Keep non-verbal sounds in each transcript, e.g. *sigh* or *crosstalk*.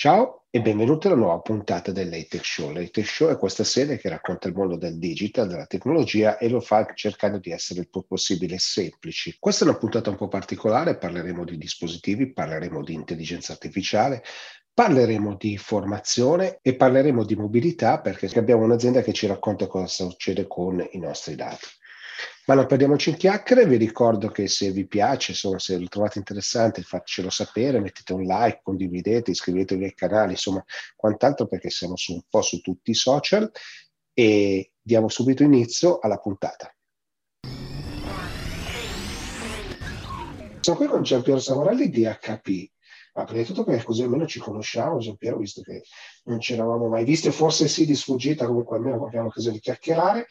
Ciao e benvenuti alla nuova puntata del LaTeX Show. LaTeX Show è questa serie che racconta il mondo del digital, della tecnologia e lo fa cercando di essere il più possibile semplici. Questa è una puntata un po' particolare, parleremo di dispositivi, parleremo di intelligenza artificiale, parleremo di formazione e parleremo di mobilità perché abbiamo un'azienda che ci racconta cosa succede con i nostri dati. Ma non perdiamoci in chiacchiere, vi ricordo che se vi piace, insomma, se lo trovate interessante, fatecelo sapere, mettete un like, condividete, iscrivetevi ai canali, insomma, quant'altro perché siamo su un po' su tutti i social e diamo subito inizio alla puntata. Sono qui con Giampiero Savorelli di HP. Ma prima di tutto perché così almeno ci conosciamo, Giampiero, visto che non ci eravamo mai visti, forse sì di sfuggita, comunque almeno abbiamo occasione di chiacchierare.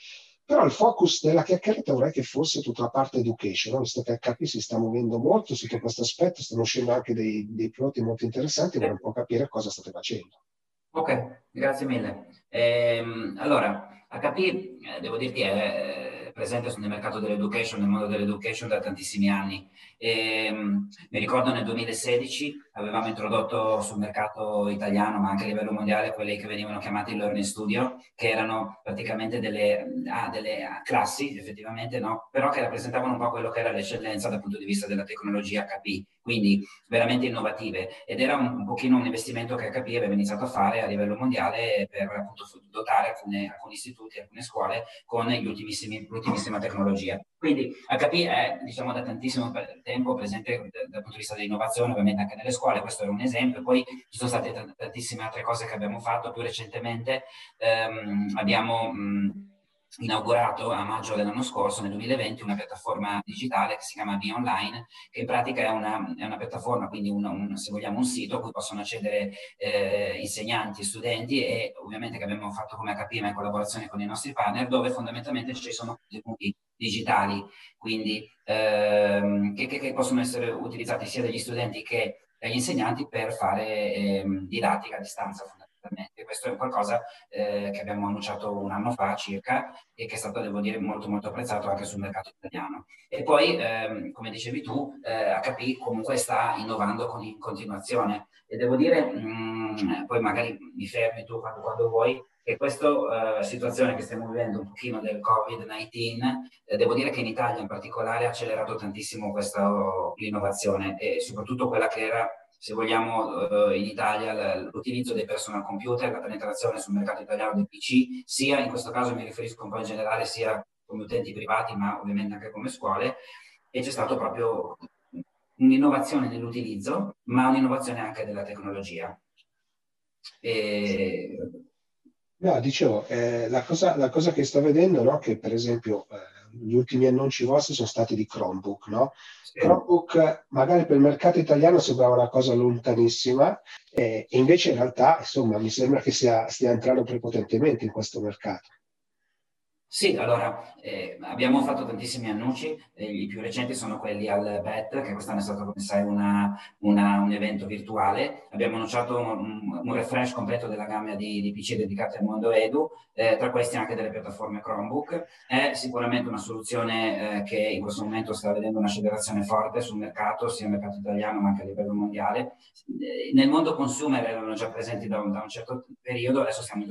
Però il focus della chiacchierata vorrei che fosse tutta la parte education, no? visto che HP si sta muovendo molto sotto questo aspetto, stanno uscendo anche dei, dei prodotti molto interessanti, vorrei un po' capire cosa state facendo. Ok, grazie mille. Ehm, allora, HP, eh, devo dirti, è presente nel mercato dell'education, nel mondo dell'education da tantissimi anni. E, um, mi ricordo nel 2016 avevamo introdotto sul mercato italiano, ma anche a livello mondiale, quelli che venivano chiamati Learning Studio, che erano praticamente delle, ah, delle classi, effettivamente, no? però che rappresentavano un po' quello che era l'eccellenza dal punto di vista della tecnologia HP, quindi veramente innovative. Ed era un, un pochino un investimento che HP aveva iniziato a fare a livello mondiale per appunto dotare alcune, alcuni istituti, alcune scuole con l'ultimissima tecnologia. Quindi HP è diciamo da tantissimo tempo presente dal punto di vista dell'innovazione, ovviamente anche nelle scuole, questo è un esempio. Poi ci sono state tantissime altre cose che abbiamo fatto più recentemente. Um, abbiamo mh, inaugurato a maggio dell'anno scorso, nel 2020, una piattaforma digitale che si chiama Be Online, che in pratica è una, è una piattaforma, quindi un, un, se vogliamo un sito a cui possono accedere eh, insegnanti, studenti e ovviamente che abbiamo fatto come HP ma in collaborazione con i nostri partner, dove fondamentalmente ci sono contenuti digitali, quindi ehm, che, che, possono essere utilizzati sia dagli studenti che dagli insegnanti per fare ehm, didattica a distanza fondamentalmente. Questo è qualcosa eh, che abbiamo annunciato un anno fa circa e che è stato, devo dire, molto molto apprezzato anche sul mercato italiano. E poi, ehm, come dicevi tu, eh, HP comunque sta innovando con, in continuazione e devo dire, mh, mm, poi magari mi fermi tu quando, quando vuoi, che questa uh, situazione che stiamo vivendo un pochino del Covid-19, eh, devo dire che in Italia in particolare ha accelerato tantissimo questa uh, e soprattutto quella che era, se vogliamo, uh, in Italia l'utilizzo dei personal computer, la penetrazione sul mercato italiano dei PC, sia in questo caso mi riferisco un po' in generale, sia come utenti privati, ma ovviamente anche come scuole, e c'è stato proprio un'innovazione nell'utilizzo, ma un'innovazione anche della tecnologia. E No, dicevo, eh, la, cosa, la, cosa, che sto vedendo, no, che per esempio eh, gli ultimi annunci vostri sono stati di Chromebook, no? Sì. Chromebook magari per il mercato italiano sembrava una cosa lontanissima eh, e invece in realtà, insomma, mi sembra che sia, stia entrando prepotentemente in questo mercato. Sì, allora eh, abbiamo fatto tantissimi annunci, eh, i più recenti sono quelli al BET, che quest'anno è stato, come sai, una, una, un evento virtuale. Abbiamo annunciato un, un refresh completo della gamma di, di PC dedicati al mondo Edu, eh, tra questi anche delle piattaforme Chromebook. È sicuramente una soluzione eh, che in questo momento sta vedendo un'accelerazione forte sul mercato, sia nel mercato italiano ma anche a livello mondiale. Eh, nel mondo consumer erano già presenti da un, da un certo periodo, adesso stiamo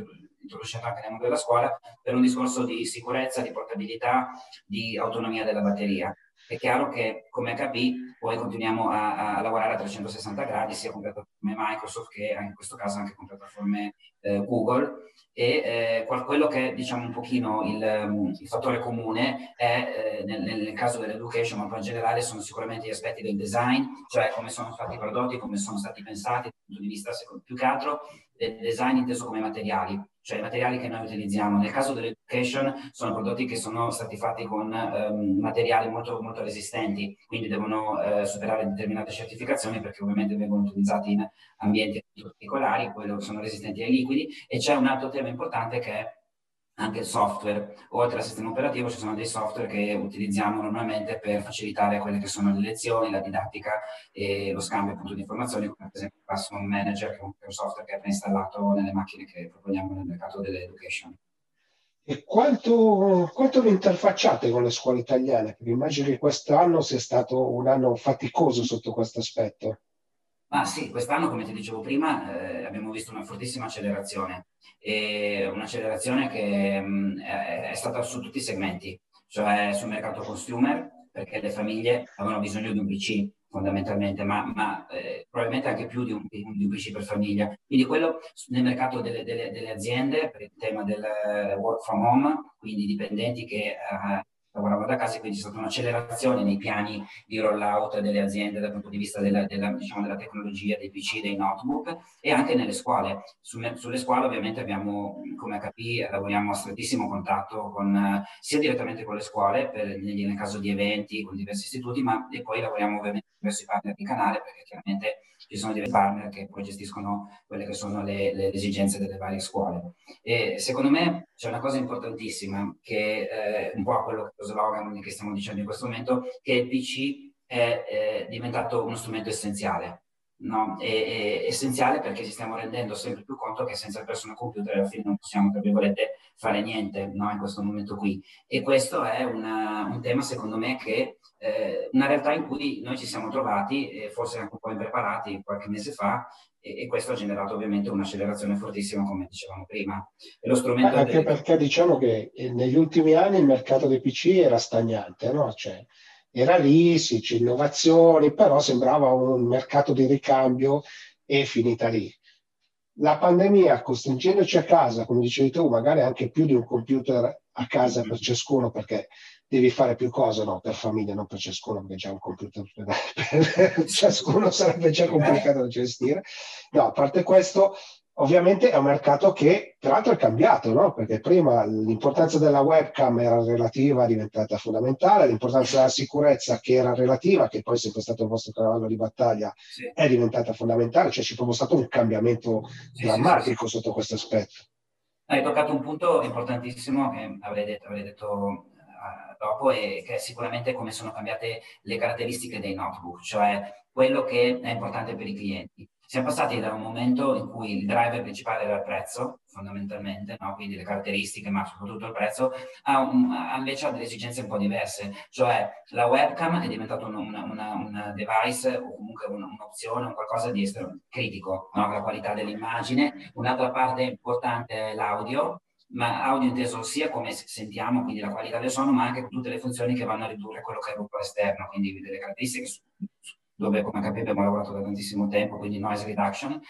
introducendo anche mondo della scuola, per un discorso di sicurezza, di portabilità, di autonomia della batteria. È chiaro che come HP poi continuiamo a, a lavorare a 360 gradi sia con piattaforme Microsoft che in questo caso anche con piattaforme eh, Google e eh, quello che è diciamo un pochino il, mm, il fattore comune è eh, nel, nel, caso dell'education ma poi in generale sono sicuramente gli aspetti del design cioè come sono stati prodotti come sono stati pensati dal punto di vista più che altro del design inteso come materiali cioè i materiali che noi utilizziamo. Nel caso dell'education sono prodotti che sono stati fatti con um, materiali molto, molto resistenti, quindi devono uh, superare determinate certificazioni perché ovviamente vengono utilizzati in ambienti particolari, poi sono resistenti ai liquidi e c'è un altro tema importante che è anche il software. Oltre al sistema operativo ci sono dei software che utilizziamo normalmente per facilitare quelle che sono le lezioni, la didattica e lo scambio appunto di informazioni, come per esempio Classroom Manager, che è un software che è preinstallato nelle macchine che proponiamo nel mercato dell'education. E quanto, quanto vi interfacciate con le scuole italiane? Perché immagino che quest'anno sia stato un anno faticoso sotto questo aspetto. Ma sì, quest'anno, come ti dicevo prima, eh, abbiamo visto una fortissima accelerazione, e un'accelerazione che mh, mm, è, è stata su tutti i segmenti, cioè sul mercato consumer, perché le famiglie avevano bisogno di un PC fondamentalmente, ma, ma eh, probabilmente anche più di un, di un, PC per famiglia. Quindi quello nel mercato delle, delle, delle, aziende, per il tema del work from home, quindi dipendenti che eh, lavoravano da casa, quindi c'è stata un'accelerazione nei piani di rollout delle aziende dal punto di vista della, della, diciamo, della tecnologia, dei PC, dei notebook e anche nelle scuole. Su, sulle scuole ovviamente abbiamo, come HP, lavoriamo a strettissimo contatto con, sia direttamente con le scuole, per, nel, caso di eventi, con diversi istituti, ma e poi lavoriamo ovviamente con diversi partner di canale, perché chiaramente ci sono dei partner che poi gestiscono quelle che sono le, le esigenze delle varie scuole. E secondo me c'è una cosa importantissima che è eh, un po' quello lo slogan che stiamo dicendo in questo momento, che il PC è, è diventato uno strumento essenziale. No? È, è, essenziale perché ci stiamo rendendo sempre più conto che senza il personal computer alla fine non possiamo, tra virgolette, fare niente no? in questo momento qui. E questo è una, un tema, secondo me, che eh, una realtà in cui noi ci siamo trovati, eh, forse anche un po' impreparati qualche mese fa, e, e, questo ha generato ovviamente un'accelerazione fortissima, come dicevamo prima. E lo strumento anche delle... perché diciamo che eh, negli ultimi anni il mercato dei PC era stagnante, no? Cioè, era lì, sì, c'è innovazioni, però sembrava un mercato di ricambio e finita lì. La pandemia, costringendoci a casa, come dicevi tu, magari anche più di un computer a casa per ciascuno, perché devi fare più cose, no, per famiglia, non per ciascuno, perché già un computer *laughs* per ciascuno sarebbe già complicato da gestire. No, a parte questo, ovviamente è un mercato che peraltro è cambiato, no? perché prima l'importanza della webcam era relativa, è diventata fondamentale, l'importanza della sicurezza che era relativa, che poi è sempre stato il vostro cavallo di battaglia, sì. è diventata fondamentale, cioè c'è proprio stato un cambiamento sì, drammatico sì, sotto questo aspetto. Hai toccato un punto importantissimo che avrei detto, avrei detto dopo e che è sicuramente come sono cambiate le caratteristiche dei notebook, cioè quello che è importante per i clienti. Siamo passati da un momento in cui il driver principale era il prezzo, fondamentalmente, no? quindi le caratteristiche, ma soprattutto il prezzo, a, un, a invece a delle esigenze un po' diverse. Cioè la webcam è diventato un, device o comunque un'opzione, un qualcosa di estremo, critico, no? la qualità dell'immagine. Un'altra parte importante è l'audio, ma audio inteso sia come sentiamo, quindi la qualità del suono, ma anche tutte le funzioni che vanno a ridurre quello che è il rumore esterno, quindi delle caratteristiche dove come capite abbiamo lavorato da tantissimo tempo, quindi noise reduction.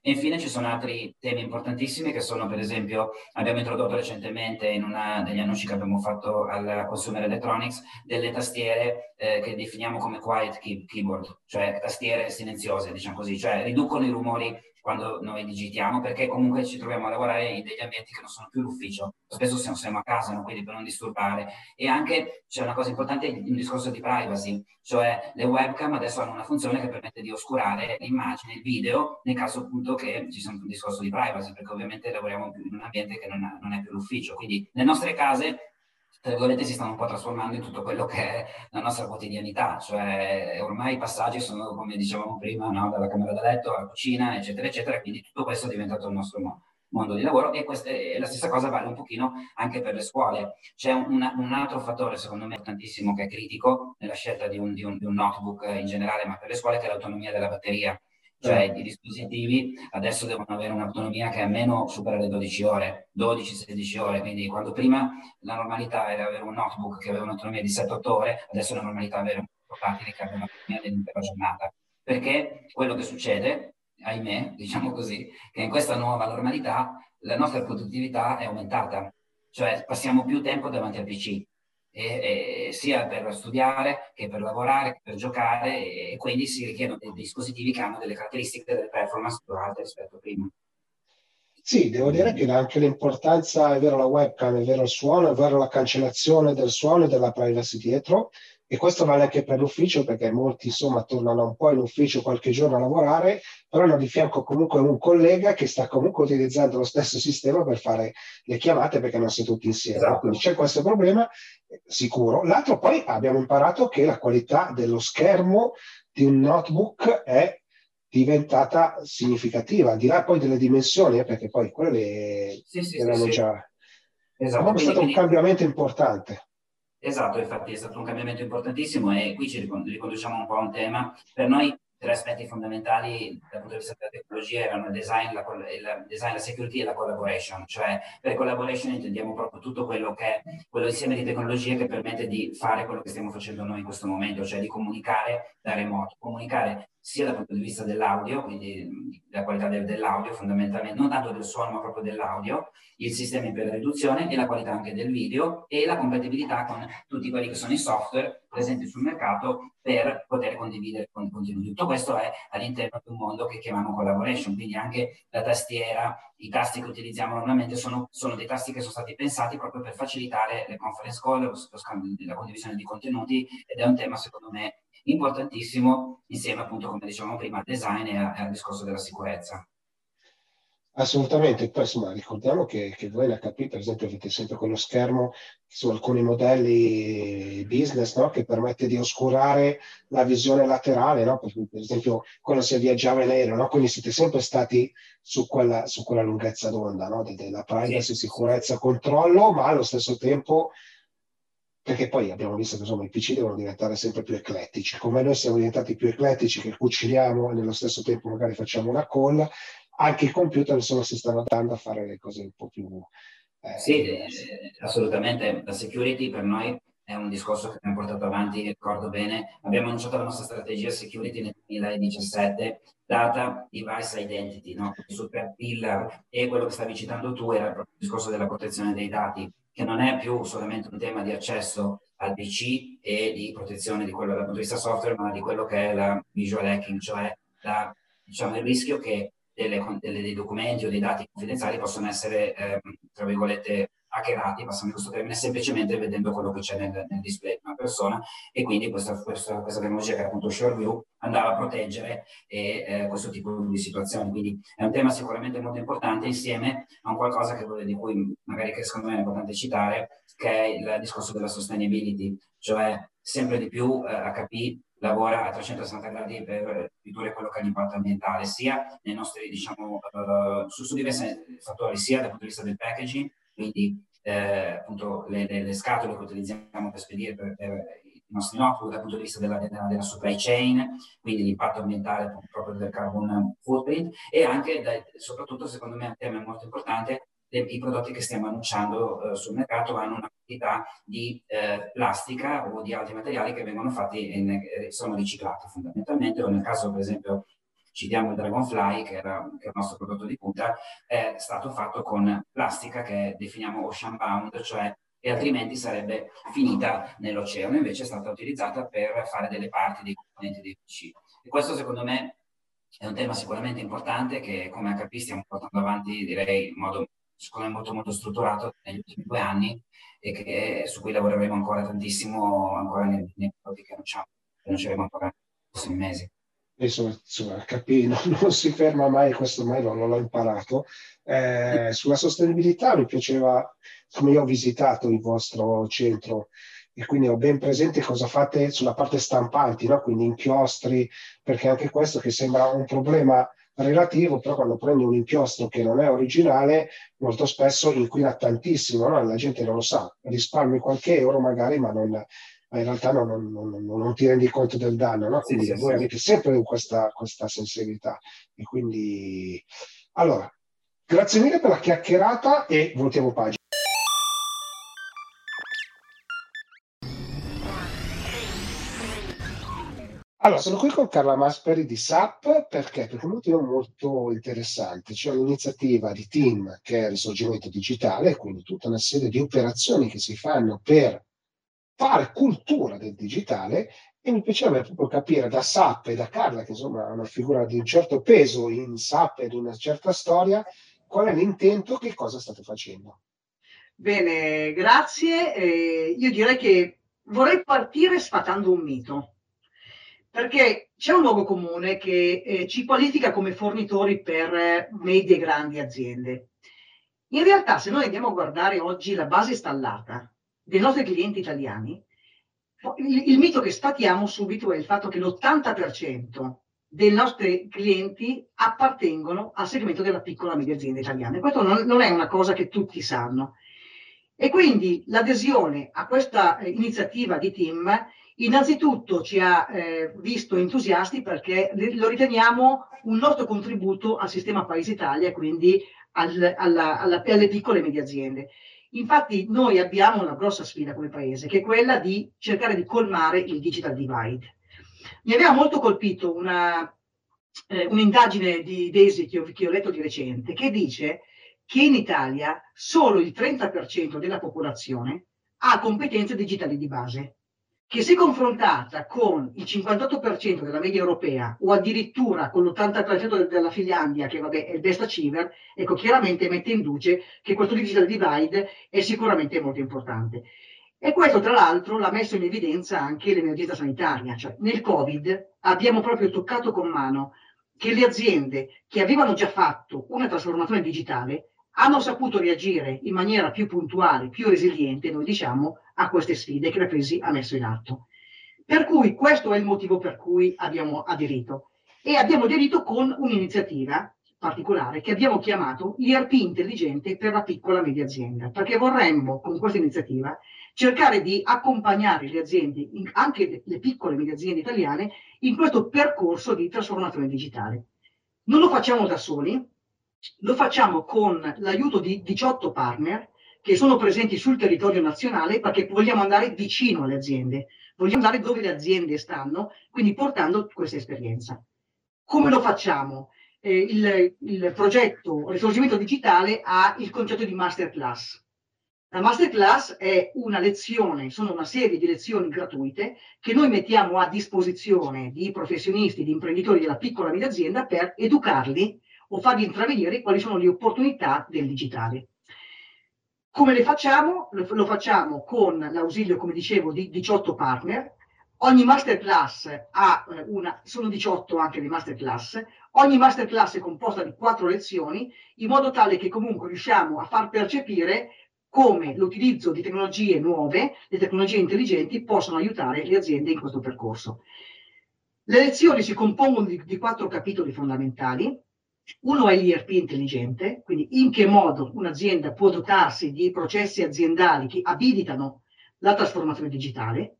E infine ci sono altri temi importantissimi che sono per esempio, abbiamo introdotto recentemente in una degli annunci che abbiamo fatto al Consumer Electronics, delle tastiere eh, che definiamo come quiet key- keyboard, cioè tastiere silenziose, diciamo così, cioè riducono i rumori quando noi digitiamo, perché comunque ci troviamo a lavorare in degli ambienti che non sono più l'ufficio. Spesso siamo, siamo a casa, no? quindi per non disturbare. E anche c'è una cosa importante, un discorso di privacy, cioè le webcam adesso hanno una funzione che permette di oscurare l'immagine, il video, nel caso appunto che ci sia un discorso di privacy, perché ovviamente lavoriamo in un ambiente che non, ha, non è più l'ufficio. Quindi nelle nostre case tra virgolette, si stanno un po' trasformando in tutto quello che è la nostra quotidianità, cioè ormai i passaggi sono, come dicevamo prima, no? dalla camera da letto alla cucina, eccetera, eccetera, quindi tutto questo è diventato il nostro mondo di lavoro e, queste, e la stessa cosa vale un pochino anche per le scuole. C'è un, un, altro fattore, secondo me, importantissimo che è critico nella scelta di un, di un, di un notebook in generale, ma per le scuole, che è l'autonomia della batteria cioè i dispositivi adesso devono avere un'autonomia che almeno supera le 12 ore, 12-16 ore, quindi quando prima la normalità era avere un notebook che aveva un'autonomia di 7-8 ore, adesso la normalità è avere un portatile che aveva un'autonomia dell'intera giornata. Perché quello che succede, ahimè, *laughs* diciamo così, che in questa nuova normalità la nostra produttività è aumentata, cioè passiamo più tempo davanti al PC e, e, sia per studiare che per lavorare, che per giocare e, e quindi si richiedono dei dispositivi che hanno delle caratteristiche delle performance più alte rispetto a prima. Sì, devo dire che anche l'importanza, è vero la webcam, è vero il suono, è vero la cancellazione del suono e della privacy dietro, e questo vale anche per l'ufficio perché molti insomma tornano un po' in ufficio qualche giorno a lavorare, però hanno di fianco comunque un collega che sta comunque utilizzando lo stesso sistema per fare le chiamate perché non si è tutti insieme. Esatto. Quindi c'è questo problema sicuro. L'altro poi abbiamo imparato che la qualità dello schermo di un notebook è diventata significativa, al di là poi delle dimensioni, eh, perché poi quelle sì, sì, erano sì, già... Esatto. È stato un cambiamento importante. Esatto, infatti è stato un cambiamento importantissimo e qui ci riconduciamo un po' a un tema. Per noi tre aspetti fondamentali dal punto di vista della tecnologia erano il design, la, il design, la security e la collaboration, cioè per collaboration intendiamo proprio tutto quello che è quello insieme di tecnologie che permette di fare quello che stiamo facendo noi in questo momento, cioè di comunicare da remoto, comunicare sia dal punto di vista dell'audio, quindi della qualità del, dell'audio fondamentalmente, non tanto del suono ma proprio dell'audio, il sistema per la riduzione e la qualità anche del video e la compatibilità con tutti quelli che sono i software presenti sul mercato per poter condividere con contenuti. Tutto questo è all'interno di un mondo che chiamiamo collaboration, quindi anche la tastiera, i tasti che utilizziamo normalmente sono, sono dei tasti che sono stati pensati proprio per facilitare le conference call, lo, lo scambio, la condivisione di contenuti ed è un tema secondo me importantissimo insieme appunto, come dicevamo prima, al design e, al discorso della sicurezza. Assolutamente, poi insomma ricordiamo che, che voi l'HP per esempio avete sempre quello schermo su alcuni modelli business no? che permette di oscurare la visione laterale, no? per, per, esempio quando si viaggiava in aereo, no? quindi siete sempre stati su quella, su quella lunghezza d'onda no? della privacy, sicurezza, controllo, ma allo stesso tempo perché poi abbiamo visto che insomma, i PC devono diventare sempre più eclettici, come noi siamo diventati più eclettici che cuciniamo e nello stesso tempo magari facciamo una call, anche i computer insomma, si stanno andando a fare le cose un po' più... Eh, sì, eh, assolutamente. La security per noi è un discorso che abbiamo portato avanti, ricordo bene. Abbiamo annunciato la nostra strategia security nel 2017, data device identity, no? super pillar, e quello che stavi citando tu era proprio il discorso della protezione dei dati che non è più solamente un tema di accesso al PC e di protezione di quello dal punto di vista software, ma di quello che è la visual hacking, cioè la, diciamo, il rischio che delle, delle, dei documenti o dei dati confidenziali possono essere, eh, tra virgolette, hackerati, passando questo termine, semplicemente vedendo quello che c'è nel, nel display di una persona e quindi questa, questa, questa tecnologia che è appunto ShareView andava a proteggere e, eh, questo tipo di situazioni. Quindi è un tema sicuramente molto importante insieme a un qualcosa che, di cui magari che secondo me è importante citare, che è il discorso della sustainability, cioè sempre di più eh, HP lavora a 360 gradi per ridurre quello che è l'impatto ambientale, sia nei nostri, diciamo, uh, su, su diversi fattori, sia dal punto di vista del packaging, quindi eh, appunto le, le, le, scatole che utilizziamo per spedire per, per, i nostri notebook dal punto di vista della, della, della supply chain, quindi l'impatto ambientale proprio del carbon footprint e anche, da, soprattutto secondo me un tema molto importante, i prodotti che stiamo annunciando eh, sul mercato hanno una quantità di eh, plastica o di altri materiali che vengono fatti e sono riciclati fondamentalmente, o nel caso per esempio citiamo il Dragonfly, che era, che è il nostro prodotto di punta, è stato fatto con plastica che definiamo ocean bound, cioè e altrimenti sarebbe finita nell'oceano, invece è stata utilizzata per fare delle parti dei componenti dei PC. E questo secondo me è un tema sicuramente importante che come HP stiamo portando avanti, direi, in modo secondo me molto molto strutturato negli ultimi due anni e che, su cui lavoreremo ancora tantissimo ancora nei, nei prodotti che annunciamo, che annunceremo ancora nei prossimi mesi insomma, insomma capì, non, *laughs* non, si ferma mai, questo mai non, non l'ho imparato. Eh, sulla sostenibilità mi piaceva, come io ho visitato il vostro centro e quindi ho ben presente cosa fate sulla parte stampanti, no? quindi inchiostri, perché anche questo che sembra un problema relativo, però quando prendi un inchiostro che non è originale, molto spesso inquina tantissimo, no? la gente non lo sa, risparmi qualche euro magari, ma non, ma in realtà non, non, non, non, ti rendi conto del danno, no? quindi sì, voi sì. avete sempre questa, questa sensibilità. E quindi, allora, grazie mille per la chiacchierata e voltiamo pagina. Allora, sono qui con Carla Masperi di SAP perché? È un motivo molto interessante. C'è un'iniziativa di team che è il risorgimento digitale, quindi tutta una serie di operazioni che si fanno per fare cultura del digitale e mi piacerebbe proprio capire da SAP e da Carla, che insomma è una figura di un certo peso in SAP e di una certa storia, qual è l'intento, che cosa state facendo. Bene, grazie. Eh, io direi che vorrei partire sfatando un mito, perché c'è un luogo comune che eh, ci qualifica come fornitori per eh, medie e grandi aziende. In realtà, se noi andiamo a guardare oggi la base installata dei nostri clienti italiani, il, il mito che sfatiamo subito è il fatto che l'80% dei nostri clienti appartengono al segmento della piccola e media azienda italiana. E questo non, non, è una cosa che tutti sanno. E quindi l'adesione a questa eh, iniziativa di team Innanzitutto ci ha eh, visto entusiasti perché lo riteniamo un nostro contributo al sistema Paese Italia, quindi al, alla, alla, alle piccole e medie aziende. Infatti noi abbiamo una grossa sfida come paese, che è quella di cercare di colmare il digital divide. Mi aveva molto colpito una, eh, un'indagine di Desi che ho, che ho letto di recente, che dice che in Italia solo il 30% della popolazione ha competenze digitali di base che se confrontata con il 58% della media europea o addirittura con l'80% della Finlandia, che vabbè è il best achiever, ecco chiaramente mette in luce che questo digital divide è sicuramente molto importante. E questo tra l'altro l'ha messo in evidenza anche l'emergenza sanitaria, cioè nel Covid abbiamo proprio toccato con mano che le aziende che avevano già fatto una trasformazione digitale hanno saputo reagire in maniera più puntuale, più resiliente, noi diciamo, a queste sfide che la crisi ha messo in atto. Per cui questo è il motivo per cui abbiamo aderito. E abbiamo aderito con un'iniziativa particolare che abbiamo chiamato l'IRP intelligente per la piccola e media azienda, perché vorremmo con questa iniziativa cercare di accompagnare le aziende, anche le piccole e medie aziende italiane, in questo percorso di trasformazione digitale. Non lo facciamo da soli, lo facciamo con l'aiuto di 18 partner che sono presenti sul territorio nazionale perché vogliamo andare vicino alle aziende, vogliamo andare dove le aziende stanno, quindi portando questa esperienza. Come lo facciamo? Eh, il, il, progetto Risorgimento Digitale ha il concetto di masterclass. La masterclass è una lezione, sono una serie di lezioni gratuite che noi mettiamo a disposizione di professionisti, di imprenditori della piccola e media azienda per educarli o fargli intravedere quali sono le opportunità del digitale. Come le facciamo? Lo, lo facciamo con l'ausilio, come dicevo, di 18 partner. Ogni masterclass ha eh, una, sono 18 anche le masterclass, ogni masterclass è composta di quattro lezioni, in modo tale che comunque riusciamo a far percepire come l'utilizzo di tecnologie nuove, le tecnologie intelligenti, possono aiutare le aziende in questo percorso. Le lezioni si compongono di, di quattro capitoli fondamentali. Uno è l'IRP intelligente, quindi in che modo un'azienda può dotarsi di processi aziendali che abilitano la trasformazione digitale,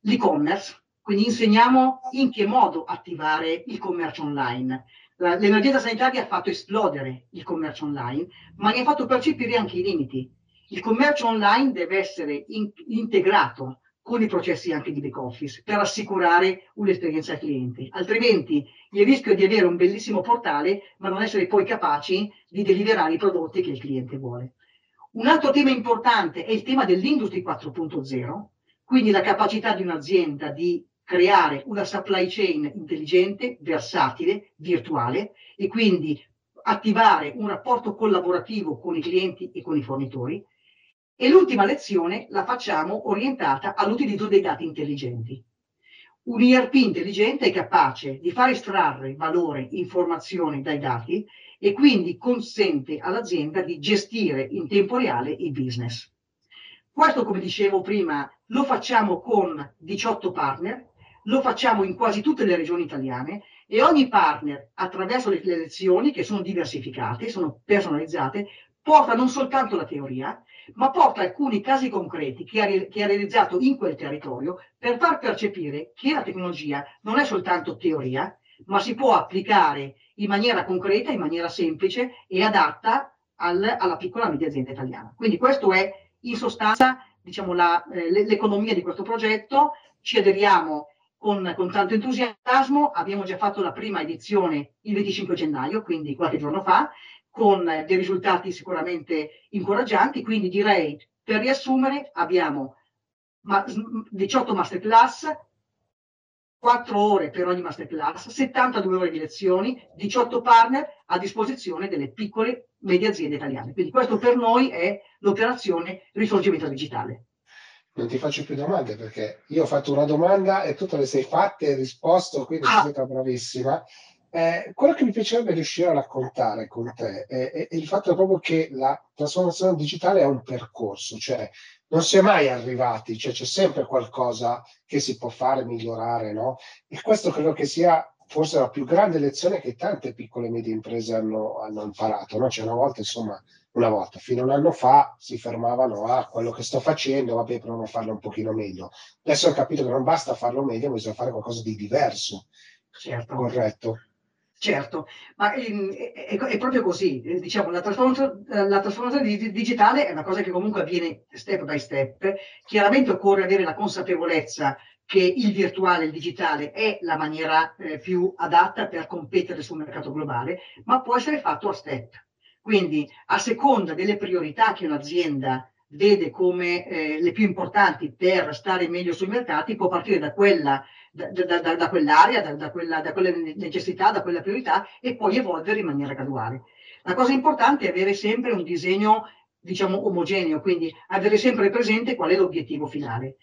l'e-commerce, quindi insegniamo in che modo attivare il commercio online. L'emergenza sanitaria ha fatto esplodere il commercio online, ma ne ha fatto percepire anche i limiti. Il commercio online deve essere in, integrato con i processi anche di back office per assicurare un'esperienza al cliente. Altrimenti il rischio è di avere un bellissimo portale ma non essere poi capaci di deliberare i prodotti che il cliente vuole. Un altro tema importante è il tema dell'industria 4.0, quindi la capacità di un'azienda di creare una supply chain intelligente, versatile, virtuale e quindi attivare un rapporto collaborativo con i clienti e con i fornitori e l'ultima lezione la facciamo orientata all'utilizzo dei dati intelligenti. Un ERP intelligente è capace di far estrarre valore, informazione dai dati e quindi consente all'azienda di gestire in tempo reale il business. Questo, come dicevo prima, lo facciamo con 18 partner, lo facciamo in quasi tutte le regioni italiane e ogni partner, attraverso le lezioni che sono diversificate, sono personalizzate, porta non soltanto la teoria, ma porta alcuni casi concreti che ha, che ha, realizzato in quel territorio per far percepire che la tecnologia non è soltanto teoria, ma si può applicare in maniera concreta, in maniera semplice e adatta al, alla piccola e media azienda italiana. Quindi questo è in sostanza diciamo, la, eh, l'economia di questo progetto, ci aderiamo con, con, tanto entusiasmo, abbiamo già fatto la prima edizione il 25 gennaio, quindi qualche giorno fa, con dei risultati sicuramente incoraggianti, quindi direi per riassumere abbiamo 18 masterclass, 4 ore per ogni masterclass, 72 ore di lezioni, 18 partner a disposizione delle piccole medie aziende italiane. Quindi questo per noi è l'operazione risorgimento digitale. Non ti faccio più domande perché io ho fatto una domanda e tu te le sei fatte e risposto, quindi ah. sei stata bravissima. Eh, quello che mi piacerebbe riuscire a raccontare con te è, è, è, il fatto proprio che la trasformazione digitale è un percorso, cioè non si è mai arrivati, cioè c'è sempre qualcosa che si può fare, migliorare, no? E questo credo che sia forse la più grande lezione che tante piccole e medie imprese hanno, hanno imparato, no? Cioè una volta, insomma, una volta. Fino a un anno fa si fermavano a quello che sto facendo, vabbè, proviamo a farlo un pochino meglio. Adesso ho capito che non basta farlo meglio, bisogna fare qualcosa di diverso. Certo. Corretto. Certo, ma ehm, è, è, è, proprio così, eh, diciamo, la trasformazione, la trasformazione digitale è una cosa che comunque avviene step by step, chiaramente occorre avere la consapevolezza che il virtuale, il digitale è la maniera eh, più adatta per competere sul mercato globale, ma può essere fatto a step. Quindi a seconda delle priorità che un'azienda vede come eh, le più importanti per stare meglio sui mercati, può partire da quella da, da, da quell'area, da, quella, da quelle necessità, da quella priorità e poi evolvere in maniera graduale. La cosa importante è avere sempre un disegno, diciamo, omogeneo, quindi avere sempre presente qual è l'obiettivo finale.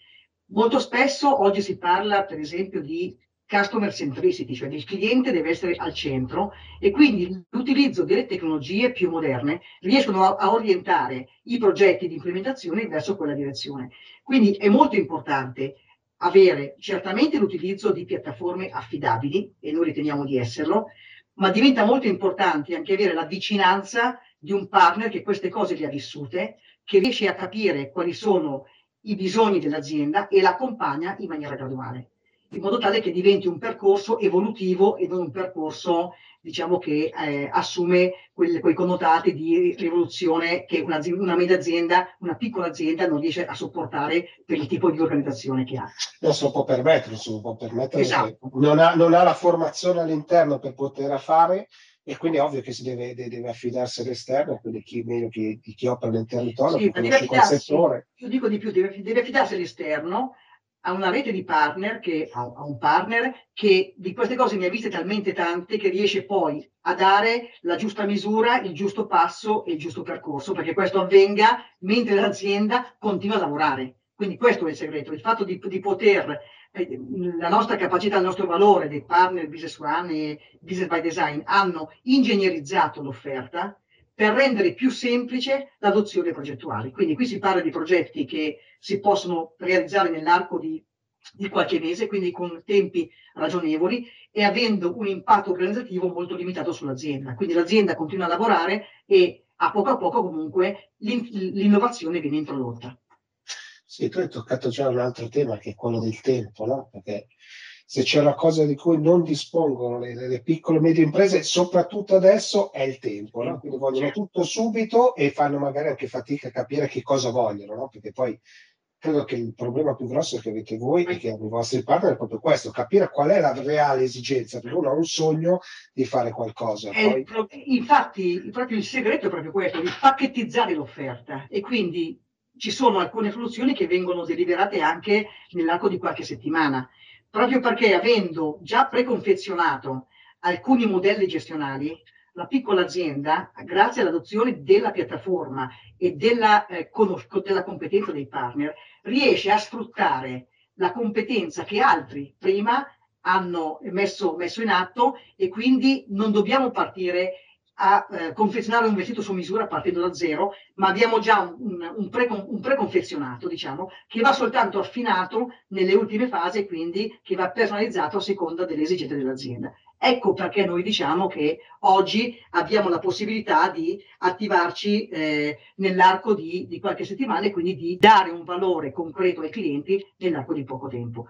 Molto spesso oggi si parla, per esempio, di customer centricity, cioè il cliente deve essere al centro e quindi l'utilizzo delle tecnologie più moderne riescono a, a, orientare i progetti di implementazione verso quella direzione. Quindi è molto importante avere certamente l'utilizzo di piattaforme affidabili, e noi riteniamo di esserlo, ma diventa molto importante anche avere la vicinanza di un partner che queste cose le ha vissute, che riesce a capire quali sono i bisogni dell'azienda e l'accompagna in maniera graduale in modo tale che diventi un percorso evolutivo e non un percorso diciamo che eh, assume quel, quei connotati di rivoluzione che una, una media azienda, una piccola azienda non riesce a sopportare per il tipo di organizzazione che ha. Non se lo può permettere, se lo può permettere esatto. non, ha, non ha la formazione all'interno per poter fare e quindi è ovvio che si deve, deve affidarsi all'esterno, quindi chi meglio chi, chi opera nel territorio, sì, chi conosce quel settore. Io dico di più, deve, deve affidarsi all'esterno, a una rete di partner, che, a, un partner che di queste cose ne ha viste talmente tante che riesce poi a dare la giusta misura, il giusto passo e il giusto percorso, perché questo avvenga mentre l'azienda continua a lavorare. Quindi questo è il segreto, il fatto di, di poter, eh, la nostra capacità, il nostro valore dei partner Business One e Business by Design hanno ingegnerizzato l'offerta per rendere più semplice l'adozione progettuale. Quindi qui si parla di progetti che si possono realizzare nell'arco di, di qualche mese, quindi con tempi ragionevoli e avendo un impatto organizzativo molto limitato sull'azienda. Quindi l'azienda continua a lavorare e a poco a poco comunque l'innovazione viene introdotta. Sì, tu hai toccato già un altro tema che è quello del tempo, no? Perché se c'è una cosa di cui non dispongono le, le piccole e medie imprese, soprattutto adesso, è il tempo. No? Quindi vogliono tutto subito e fanno magari anche fatica a capire che cosa vogliono, no? perché poi credo che il problema più grosso che avete voi e che hanno i vostri partner è proprio questo, capire qual è la reale esigenza, perché uno ha un sogno di fare qualcosa. Poi... Infatti, proprio il segreto è proprio questo, di pacchettizzare l'offerta e quindi ci sono alcune soluzioni che vengono deliberate anche nell'arco di qualche settimana proprio perché avendo già preconfezionato alcuni modelli gestionali, la piccola azienda, grazie all'adozione della piattaforma e della, eh, della competenza dei partner, riesce a sfruttare la competenza che altri prima hanno messo, messo in atto e quindi non dobbiamo partire a eh, confezionare un vestito su misura partendo da zero, ma abbiamo già un, un, pre, un, preconfezionato, diciamo, che va soltanto affinato nelle ultime fasi e quindi che va personalizzato a seconda delle esigenze dell'azienda. Ecco perché noi diciamo che oggi abbiamo la possibilità di attivarci eh, nell'arco di, di qualche settimana e quindi di dare un valore concreto ai clienti nell'arco di poco tempo.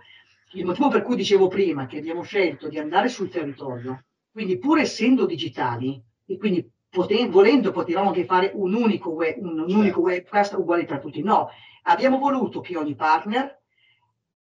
Il motivo per cui dicevo prima che abbiamo scelto di andare sul territorio, quindi pur essendo digitali, e quindi poten- volendo potevamo anche fare un unico, web, un, un certo. unico webcast uguale per tutti. No, abbiamo voluto che ogni partner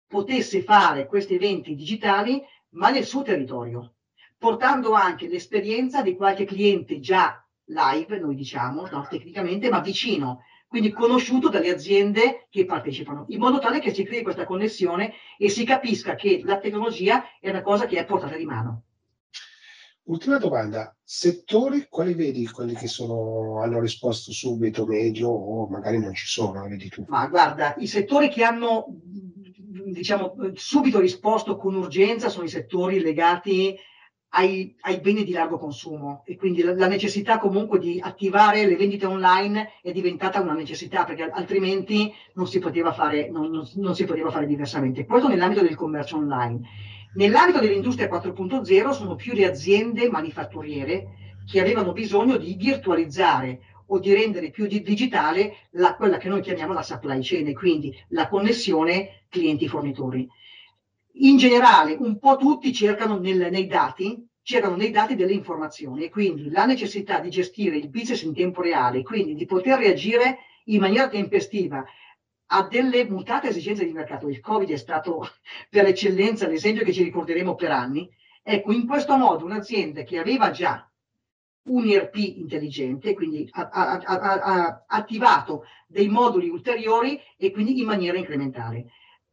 potesse fare questi eventi digitali, ma nel suo territorio, portando anche l'esperienza di qualche cliente già live, noi diciamo, no, tecnicamente, ma vicino, quindi conosciuto dalle aziende che partecipano, in modo tale che si crei questa connessione e si capisca che la tecnologia è una cosa che è portata di mano. Ultima domanda, settori quali vedi quelli che sono, hanno risposto subito, medio o magari non ci sono, vedi tu? Ma guarda, i settori che hanno diciamo, subito risposto con urgenza sono i settori legati ai, ai, beni di largo consumo e quindi la, la, necessità comunque di attivare le vendite online è diventata una necessità perché altrimenti non si poteva fare, non, non, non si poteva fare diversamente. Questo nell'ambito del commercio online. Nell'ambito dell'industria 4.0 sono più le aziende manifatturiere che avevano bisogno di virtualizzare o di rendere più digitale la, quella che noi chiamiamo la supply chain, quindi la connessione clienti-fornitori. In generale, un po' tutti cercano nel, nei dati c'erano nei dati delle informazioni e quindi la necessità di gestire il business in tempo reale, quindi di poter reagire in maniera tempestiva a delle mutate esigenze di mercato. Il Covid è stato *laughs* per eccellenza l'esempio che ci ricorderemo per anni. Ecco, in questo modo un'azienda che aveva già un ERP intelligente, quindi ha, ha, ha, ha, attivato dei moduli ulteriori e quindi in maniera incrementale.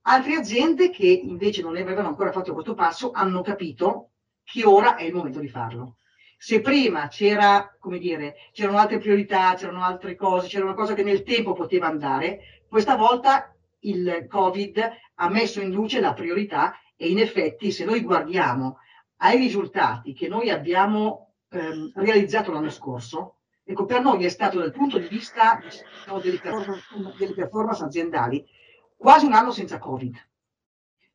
Altre aziende che invece non avevano ancora fatto questo passo hanno capito che ora è il momento di farlo. Se prima c'era, come dire, c'erano altre priorità, c'erano altre cose, c'era una cosa che nel tempo poteva andare, questa volta il Covid ha messo in luce la priorità e in effetti se noi guardiamo ai risultati che noi abbiamo ehm, realizzato l'anno scorso, ecco, per noi è stato dal punto di vista diciamo, delle, performance, delle performance aziendali quasi un anno senza Covid.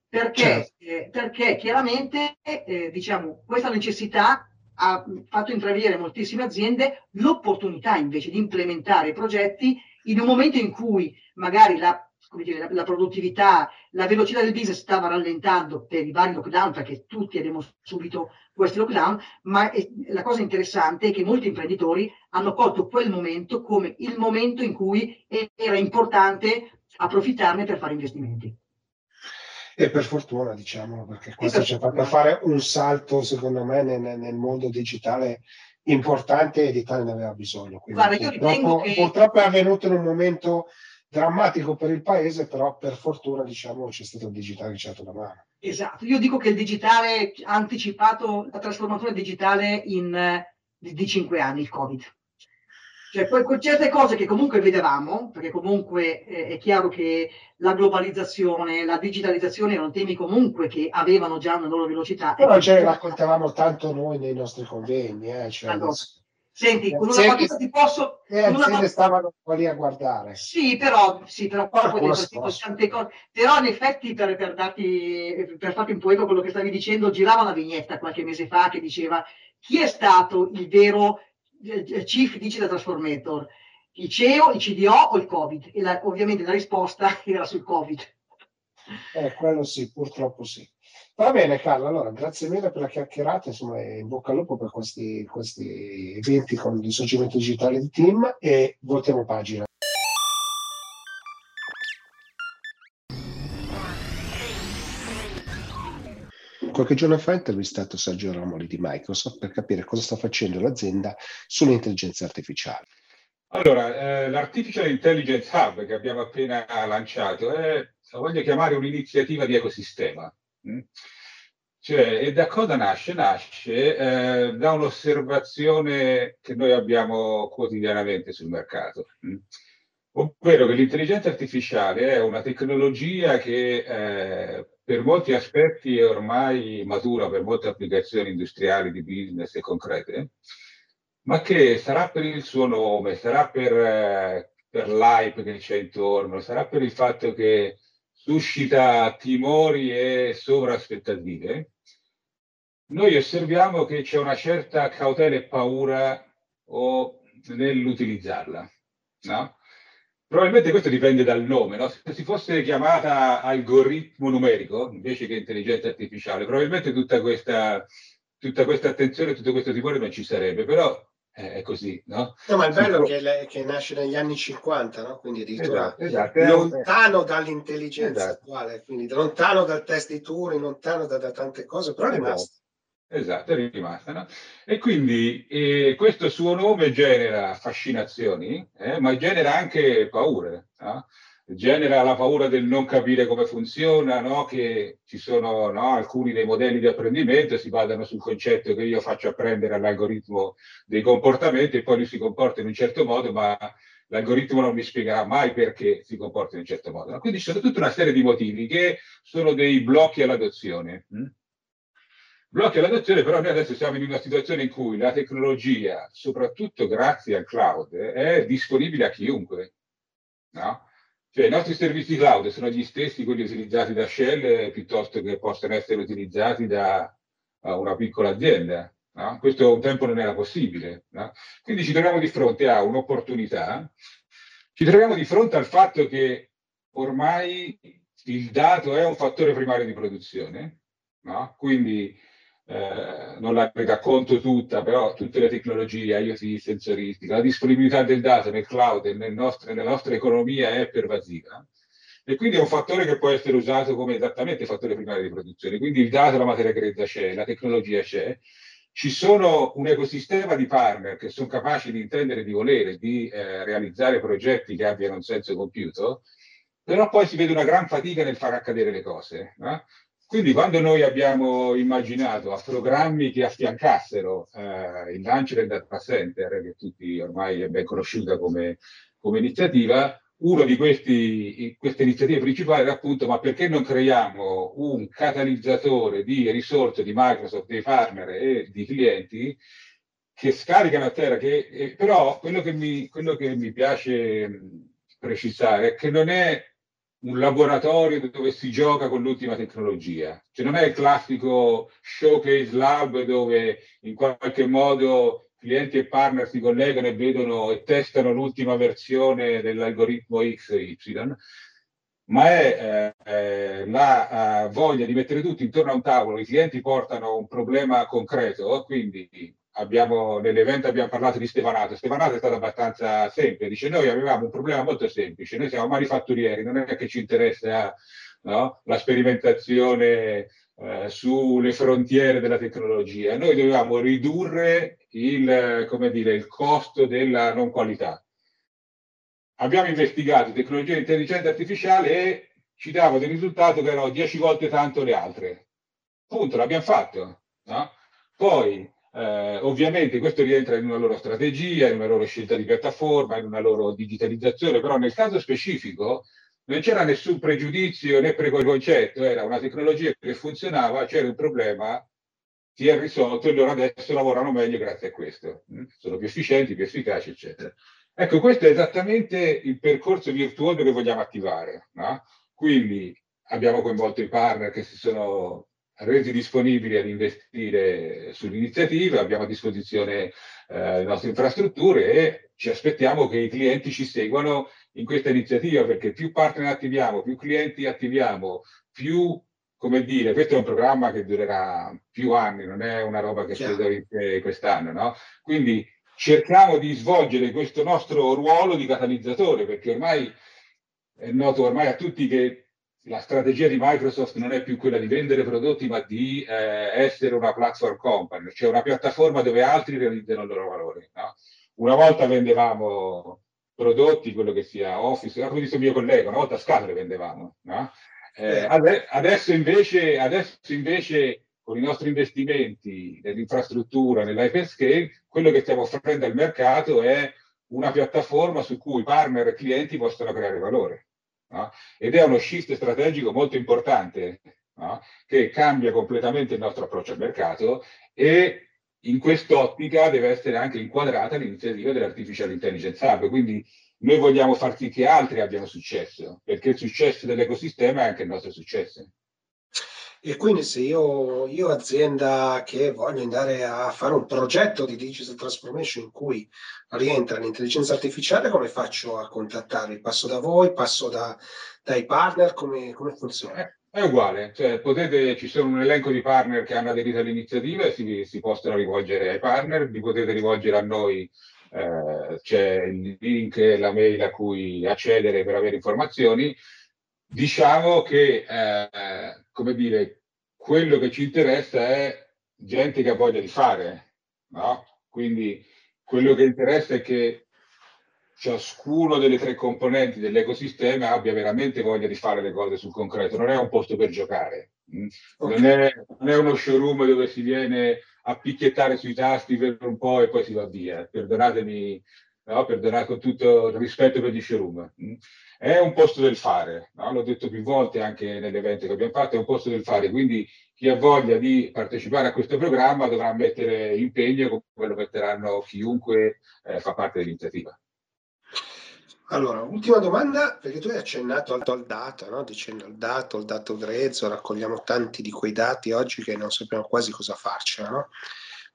Perché, certo. eh, perché chiaramente eh, diciamo, questa necessità ha fatto intravedere moltissime aziende l'opportunità invece di implementare progetti in un momento in cui magari la, dire, la, la, produttività, la velocità del business stava rallentando per i vari lockdown, perché tutti abbiamo subito questi lockdown, ma è, la cosa interessante è che molti imprenditori hanno colto quel momento come il momento in cui era importante approfittarne per fare investimenti. E per fortuna, diciamo, perché questo ci ha fatto fare un salto, secondo me, nel, nel mondo digitale importante e l'Italia ne aveva bisogno. Guarda, purtroppo, che... purtroppo, è avvenuto in un momento drammatico per il paese, però per fortuna diciamo c'è stato il digitale che ci ha dato la mano. Esatto, io dico che il digitale ha anticipato la trasformazione digitale in, di, di cinque anni, il Covid. Cioè, poi con certe cose che comunque vedevamo, perché comunque eh, è chiaro che la globalizzazione, la digitalizzazione erano temi comunque che avevano già una loro velocità. Però ce ne raccontavamo tanto noi nei nostri convegni. Eh, cioè allora, Senti, con una battuta ti posso... Le aziende bat... stavano lì a guardare. Sì, però, sì, però, poi tante cose. però in effetti per, per, darti, per farti un po' eco quello che stavi dicendo, girava una vignetta qualche mese fa che diceva chi è stato il vero Chief Digital Transformator, il CEO, il CDO o il Covid? E la, ovviamente la risposta *laughs* era sul Covid. Eh, quello sì, purtroppo sì. Va bene Carlo, allora grazie mille per la chiacchierata, insomma in bocca al lupo per questi, questi eventi con il risorgimento digitale di team e voltiamo pagina. Qualche giorno fa ho intervistato Sergio Romoli di Microsoft per capire cosa sta facendo l'azienda sull'intelligenza artificiale. Allora, eh, l'Artificial Intelligence Hub che abbiamo appena lanciato è, la voglio chiamare un'iniziativa di ecosistema. Mm? Cioè, e da cosa nasce? Nasce eh, da un'osservazione che noi abbiamo quotidianamente sul mercato, mm? Ovvero che l'intelligenza artificiale è una tecnologia che eh, per molti aspetti è ormai matura per molte applicazioni industriali, di business e concrete, ma che sarà per il suo nome, sarà per, eh, per l'hype che c'è intorno, sarà per il fatto che suscita timori e sovraaspettative, noi osserviamo che c'è una certa cautela e paura nell'utilizzarla. No? Probabilmente questo dipende dal nome, no? se si fosse chiamata algoritmo numerico invece che intelligenza artificiale, probabilmente tutta questa, tutta questa attenzione, tutto questo timore non ci sarebbe, però eh, è così. No, no ma il bello è che, che, nasce negli anni 50, no? quindi addirittura esatto, esatto, lontano dall'intelligenza esatto. attuale, quindi lontano dal test di Turing, lontano da, da tante cose, però è esatto. rimasto. Esatto, è rimasta. No? E quindi eh, questo suo nome genera fascinazioni, eh, ma genera anche paure. No? Genera la paura del non capire come funziona, no? che ci sono alcuni dei modelli di apprendimento si basano sul concetto che io faccio apprendere all'algoritmo dei comportamenti e poi lui si comporta in un certo modo, ma l'algoritmo non mi spiegherà mai perché si comporta in un certo modo. Quindi ci sono tutta una serie di motivi che sono dei blocchi all'adozione. Hm? Blocchi all'adozione, però noi adesso siamo in una situazione in cui la tecnologia, soprattutto grazie al cloud, è disponibile a chiunque. No? Cioè, i nostri servizi cloud sono gli stessi quelli utilizzati da Shell piuttosto che possano essere utilizzati da una piccola azienda. No? Questo un tempo non era possibile. No? Quindi ci troviamo di fronte a un'opportunità, ci troviamo di fronte al fatto che ormai il dato è un fattore primario di produzione, no? quindi eh, non la racconto tutta, però tutte le tecnologie, IoT, sensoristica, la disponibilità del dato nel cloud e nel nostro, nella nostra economia è pervasiva e quindi è un fattore che può essere usato come esattamente fattore primario di produzione. Quindi il dato, la materia grezza c'è, la tecnologia c'è, ci sono un ecosistema di partner che sono capaci di intendere, di volere, di eh, realizzare progetti che abbiano un senso compiuto, però poi si vede una gran fatica nel far accadere le cose. No? Quindi quando noi abbiamo immaginato a programmi che affiancassero eh, il lancio del data center, che tutti ormai è ben conosciuta come, come iniziativa, una di questi, queste iniziative principali era appunto ma perché non creiamo un catalizzatore di risorse di Microsoft, dei partner e di clienti che scaricano a terra, che, eh, però quello che, mi, quello che mi piace precisare è che non è un laboratorio dove si gioca con l'ultima tecnologia, cioè non è il classico showcase lab dove in qualche modo clienti e partner si collegano e vedono e testano l'ultima versione dell'algoritmo X e Y, ma è eh, eh, la uh, voglia di mettere tutti intorno a un tavolo, i clienti portano un problema concreto, quindi abbiamo, nell'evento abbiamo parlato di Stevanato, Stevanato è stato abbastanza semplice, noi avevamo un problema molto semplice, noi siamo manifatturieri, non è che ci interessa no, la sperimentazione eh, sulle frontiere della tecnologia. Noi dovevamo ridurre il, dire, il costo della non qualità. Abbiamo investigato tecnologia di intelligenza artificiale e ci dava del risultato che erano 10 volte tanto le altre. Punto, l'abbiamo fatto. No? Poi, eh, ovviamente, questo rientra in una loro strategia, in una loro scelta di piattaforma, in una loro digitalizzazione, però nel caso specifico non c'era nessun pregiudizio né preconcetto, era una tecnologia che funzionava, c'era un problema, si è risolto e loro adesso lavorano meglio grazie a questo. Mm? Sono più efficienti, più efficaci, eccetera. Ecco, questo è esattamente il percorso virtuoso che vogliamo attivare. No? Quindi abbiamo coinvolto i partner che si sono resi disponibili ad investire sull'iniziativa, abbiamo a disposizione eh, le nostre infrastrutture e ci aspettiamo che i clienti ci seguano in questa iniziativa perché più partner attiviamo, più clienti attiviamo, più, come dire, questo è un programma che durerà più anni, non è una roba che si vede quest'anno, no? Quindi cerchiamo di svolgere questo nostro ruolo di catalizzatore perché ormai è noto ormai a tutti che la strategia di Microsoft non è più quella di vendere prodotti, ma di eh, essere una platform company, cioè una piattaforma dove altri realizzano il loro valore. No? Una volta vendevamo prodotti, quello che sia Office, come dice il mio collega, una volta scatole vendevamo, no? eh, adesso, invece, adesso invece con i nostri investimenti nell'infrastruttura, nell'hyperscale, quello che stiamo offrendo al mercato è una piattaforma su cui partner e clienti possono creare valore. No? Ed è uno shift strategico molto importante no? che cambia completamente il nostro approccio al mercato e in quest'ottica deve essere anche inquadrata l'iniziativa dell'Artificial Intelligence Hub. Quindi noi vogliamo far sì che altri abbiano successo, perché il successo dell'ecosistema è anche il nostro successo. E quindi se io, io azienda che voglio andare a fare un progetto di digital transformation in cui rientra l'intelligenza artificiale, come faccio a contattarvi? Passo da voi, passo da, dai partner, come, come funziona? Eh, è uguale, cioè, potete, ci sono un elenco di partner che hanno aderito all'iniziativa e si, si possono rivolgere ai partner, vi potete rivolgere a noi, eh, c'è il link la mail a cui accedere per avere informazioni. Diciamo che, eh, come dire, quello che ci interessa è gente che ha voglia di fare, no? Quindi quello che interessa è che ciascuno delle tre componenti dell'ecosistema abbia veramente voglia di fare le cose sul concreto. Non è un posto per giocare, mm? non, è, non è uno showroom dove si viene a picchiettare sui tasti per un po' e poi si va via. Perdonatemi, no? perdonate con tutto il rispetto per gli showroom. È un posto del fare, no? l'ho detto più volte anche nell'evento che abbiamo fatto, è un posto del fare, quindi chi ha voglia di partecipare a questo programma dovrà mettere impegno come lo metteranno chiunque eh, fa parte dell'iniziativa. Allora, ultima domanda, perché tu hai accennato al, al dato, no? dicendo il dato, il dato grezzo, raccogliamo tanti di quei dati oggi che non sappiamo quasi cosa farcela, no?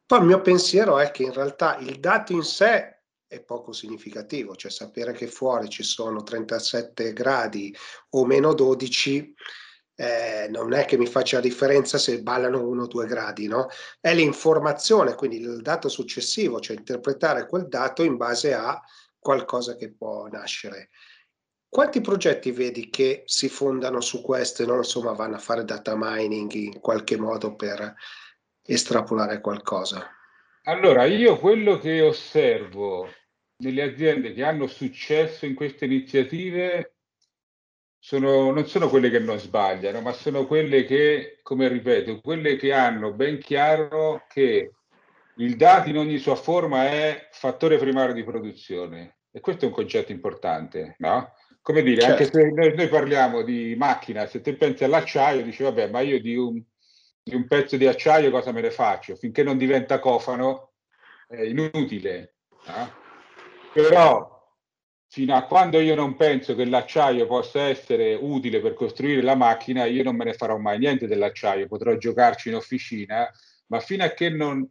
Poi il mio pensiero è che in realtà il dato in sé è poco significativo, cioè sapere che fuori ci sono 37 gradi o meno 12 eh, non è che mi faccia differenza se ballano uno o due gradi, no? È l'informazione, quindi il dato successivo, cioè interpretare quel dato in base a qualcosa che può nascere. Quanti progetti vedi che si fondano su questo e non insomma vanno a fare data mining in qualche modo per estrapolare qualcosa? Allora, io quello che osservo nelle aziende che hanno successo in queste iniziative sono, non sono quelle che non sbagliano, ma sono quelle che, come ripeto, quelle che hanno ben chiaro che il dato in ogni sua forma è fattore primario di produzione. E questo è un concetto importante, no? Come dire, certo. anche se noi, noi, parliamo di macchina, se te pensi all'acciaio, dici, vabbè, ma io di un, di un pezzo di acciaio cosa me ne faccio? Finché non diventa cofano è inutile. No? Però fino a quando io non penso che l'acciaio possa essere utile per costruire la macchina, io non me ne farò mai niente dell'acciaio, potrò giocarci in officina, ma fino a che non,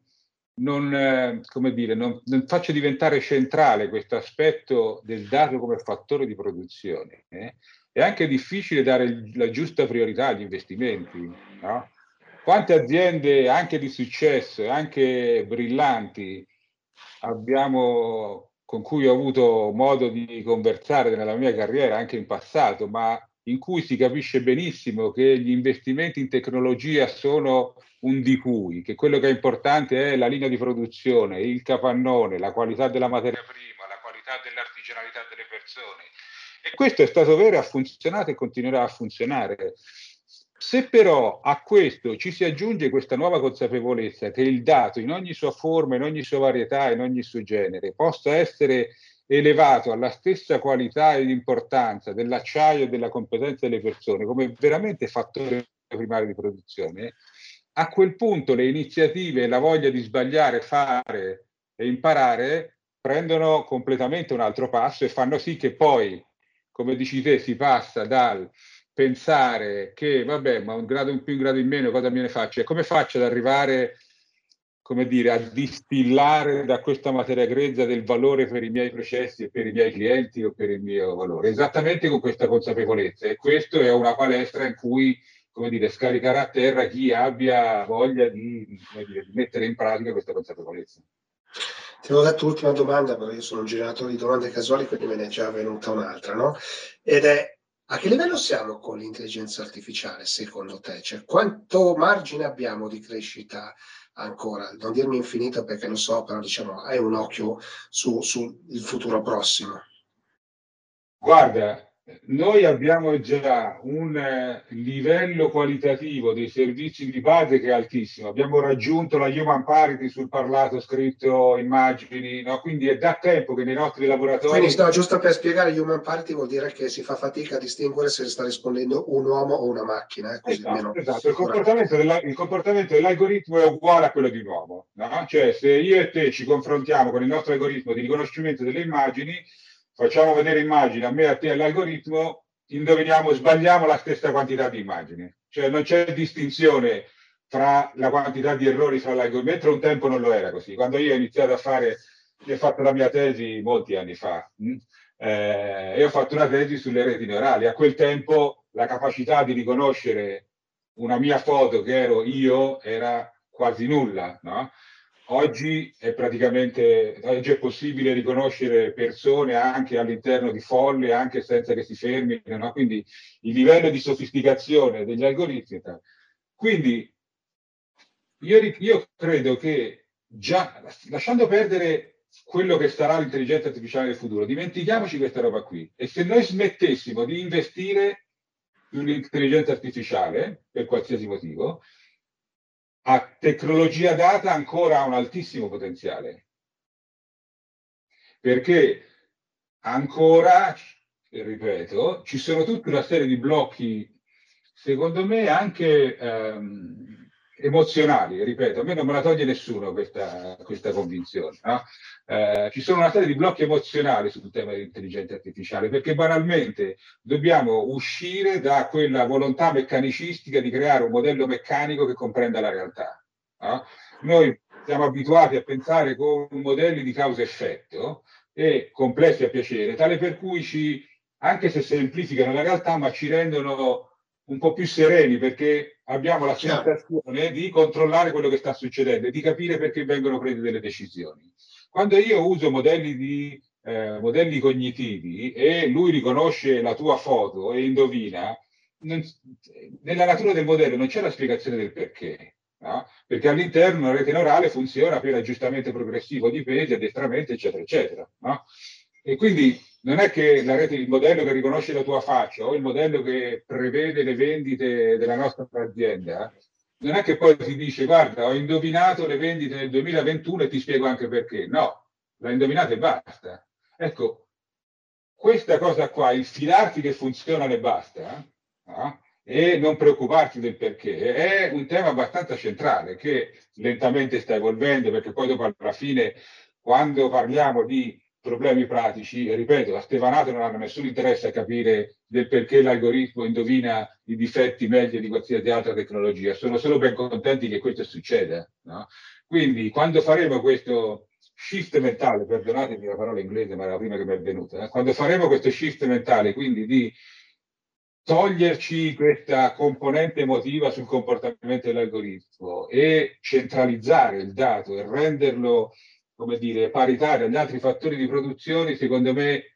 non, eh, dire, non, non faccio diventare centrale questo aspetto del dato come fattore di produzione, eh, è anche difficile dare la giusta priorità agli investimenti. No? Quante aziende anche di successo anche brillanti abbiamo con cui ho avuto modo di conversare nella mia carriera anche in passato, ma in cui si capisce benissimo che gli investimenti in tecnologia sono un di cui, che quello che è importante è la linea di produzione, il capannone, la qualità della materia prima, la qualità dell'artigianalità delle persone. E questo è stato vero, ha funzionato e continuerà a funzionare. Se però a questo ci si aggiunge questa nuova consapevolezza che il dato in ogni sua forma, in ogni sua varietà, in ogni suo genere possa essere elevato alla stessa qualità ed importanza dell'acciaio e della competenza delle persone come veramente fattore primario di produzione, a quel punto le iniziative, la voglia di sbagliare, fare e imparare prendono completamente un altro passo e fanno sì che poi, come dici te, si passa dal pensare che vabbè, ma un grado in più, un grado in meno, cosa me ne faccio? E come faccio ad arrivare, come dire, a distillare da questa materia grezza del valore per i miei processi e per i miei clienti o per il mio valore? Esattamente con questa consapevolezza. E questa è una palestra in cui, come dire, scaricare a terra chi abbia voglia di, dire, di mettere in pratica questa consapevolezza. Ti avevo detto l'ultima domanda, però io sono un generatore di domande casuali, quindi me ne è già venuta un'altra, no? Ed è a che livello siamo con l'intelligenza artificiale, secondo te? Cioè, quanto margine abbiamo di crescita ancora? Non dirmi infinito perché lo so, però diciamo, hai un occhio sul su futuro prossimo. Guarda, noi abbiamo già un eh, livello qualitativo dei servizi di base che è altissimo. Abbiamo raggiunto la human parity sul parlato, scritto, immagini, no? quindi è da tempo che nei nostri laboratori. Quindi, no, giusto per spiegare, human parity vuol dire che si fa fatica a distinguere se sta rispondendo un uomo o una macchina. Eh? Così esatto, esatto. Il, comportamento della, il, comportamento dell'algoritmo è uguale a quello di un uomo. No? Cioè, se io e te ci confrontiamo con il nostro algoritmo di riconoscimento delle immagini, facciamo vedere immagini a me, a te e all'algoritmo, indoviniamo, sbagliamo la stessa quantità di immagini. Cioè non c'è distinzione tra la quantità di errori fra l'algoritmo, mentre un tempo non lo era così. Quando io ho iniziato a fare, ho fatto la mia tesi molti anni fa, mh, hm, eh, e ho fatto una tesi sulle reti neurali. A quel tempo la capacità di riconoscere una mia foto che ero io era quasi nulla, no? Oggi è praticamente oggi è possibile riconoscere persone anche all'interno di folle, anche senza che si fermino, no? quindi il livello di sofisticazione degli algoritmi. Quindi io, io credo che già lasciando perdere quello che sarà l'intelligenza artificiale del futuro, dimentichiamoci questa roba qui. E se noi smettessimo di investire in intelligenza artificiale, per qualsiasi motivo, a tecnologia data ancora ha un altissimo potenziale. Perché ancora, ripeto, ci sono tutta una serie di blocchi, secondo me anche ehm, emozionali, ripeto, a me non me la toglie nessuno questa, questa convinzione. No? Eh, ci sono una serie di blocchi emozionali sul tema dell'intelligenza artificiale, perché banalmente dobbiamo uscire da quella volontà meccanicistica di creare un modello meccanico che comprenda la realtà. No? Noi siamo abituati a pensare con modelli di causa-effetto e complessi a piacere, tale per cui ci, anche se semplificano la realtà, ma ci rendono un po' più sereni perché abbiamo la sensazione di controllare quello che sta succedendo e di capire perché vengono prese delle decisioni. Quando io uso modelli, di, eh, modelli cognitivi e lui riconosce la tua foto e indovina, non, nella natura del modello non c'è la spiegazione del perché. No? Perché all'interno una rete neurale funziona per aggiustamento progressivo di pesi, addestramento, eccetera, eccetera. No? E quindi non è che la rete, il modello che riconosce la tua faccia o il modello che prevede le vendite della nostra azienda, non è che poi ti dice guarda ho indovinato le vendite nel 2021 e ti spiego anche perché. No, l'ha indovinato e basta. Ecco, questa cosa qua, il fidarti che funziona e basta, no? e non preoccuparti del perché, è un tema abbastanza centrale che lentamente sta evolvendo perché poi dopo alla fine quando parliamo di problemi pratici, ripeto, a Stevanato non hanno nessun interesse a capire del perché l'algoritmo indovina i difetti meglio di qualsiasi altra tecnologia, sono solo ben contenti che questo succeda. No? Quindi quando faremo questo shift mentale, perdonatemi la parola inglese, ma era la prima che mi è venuta, eh? quando faremo questo shift mentale, quindi di toglierci questa componente emotiva sul comportamento dell'algoritmo e centralizzare il dato e renderlo come dire, paritaria agli altri fattori di produzione, secondo me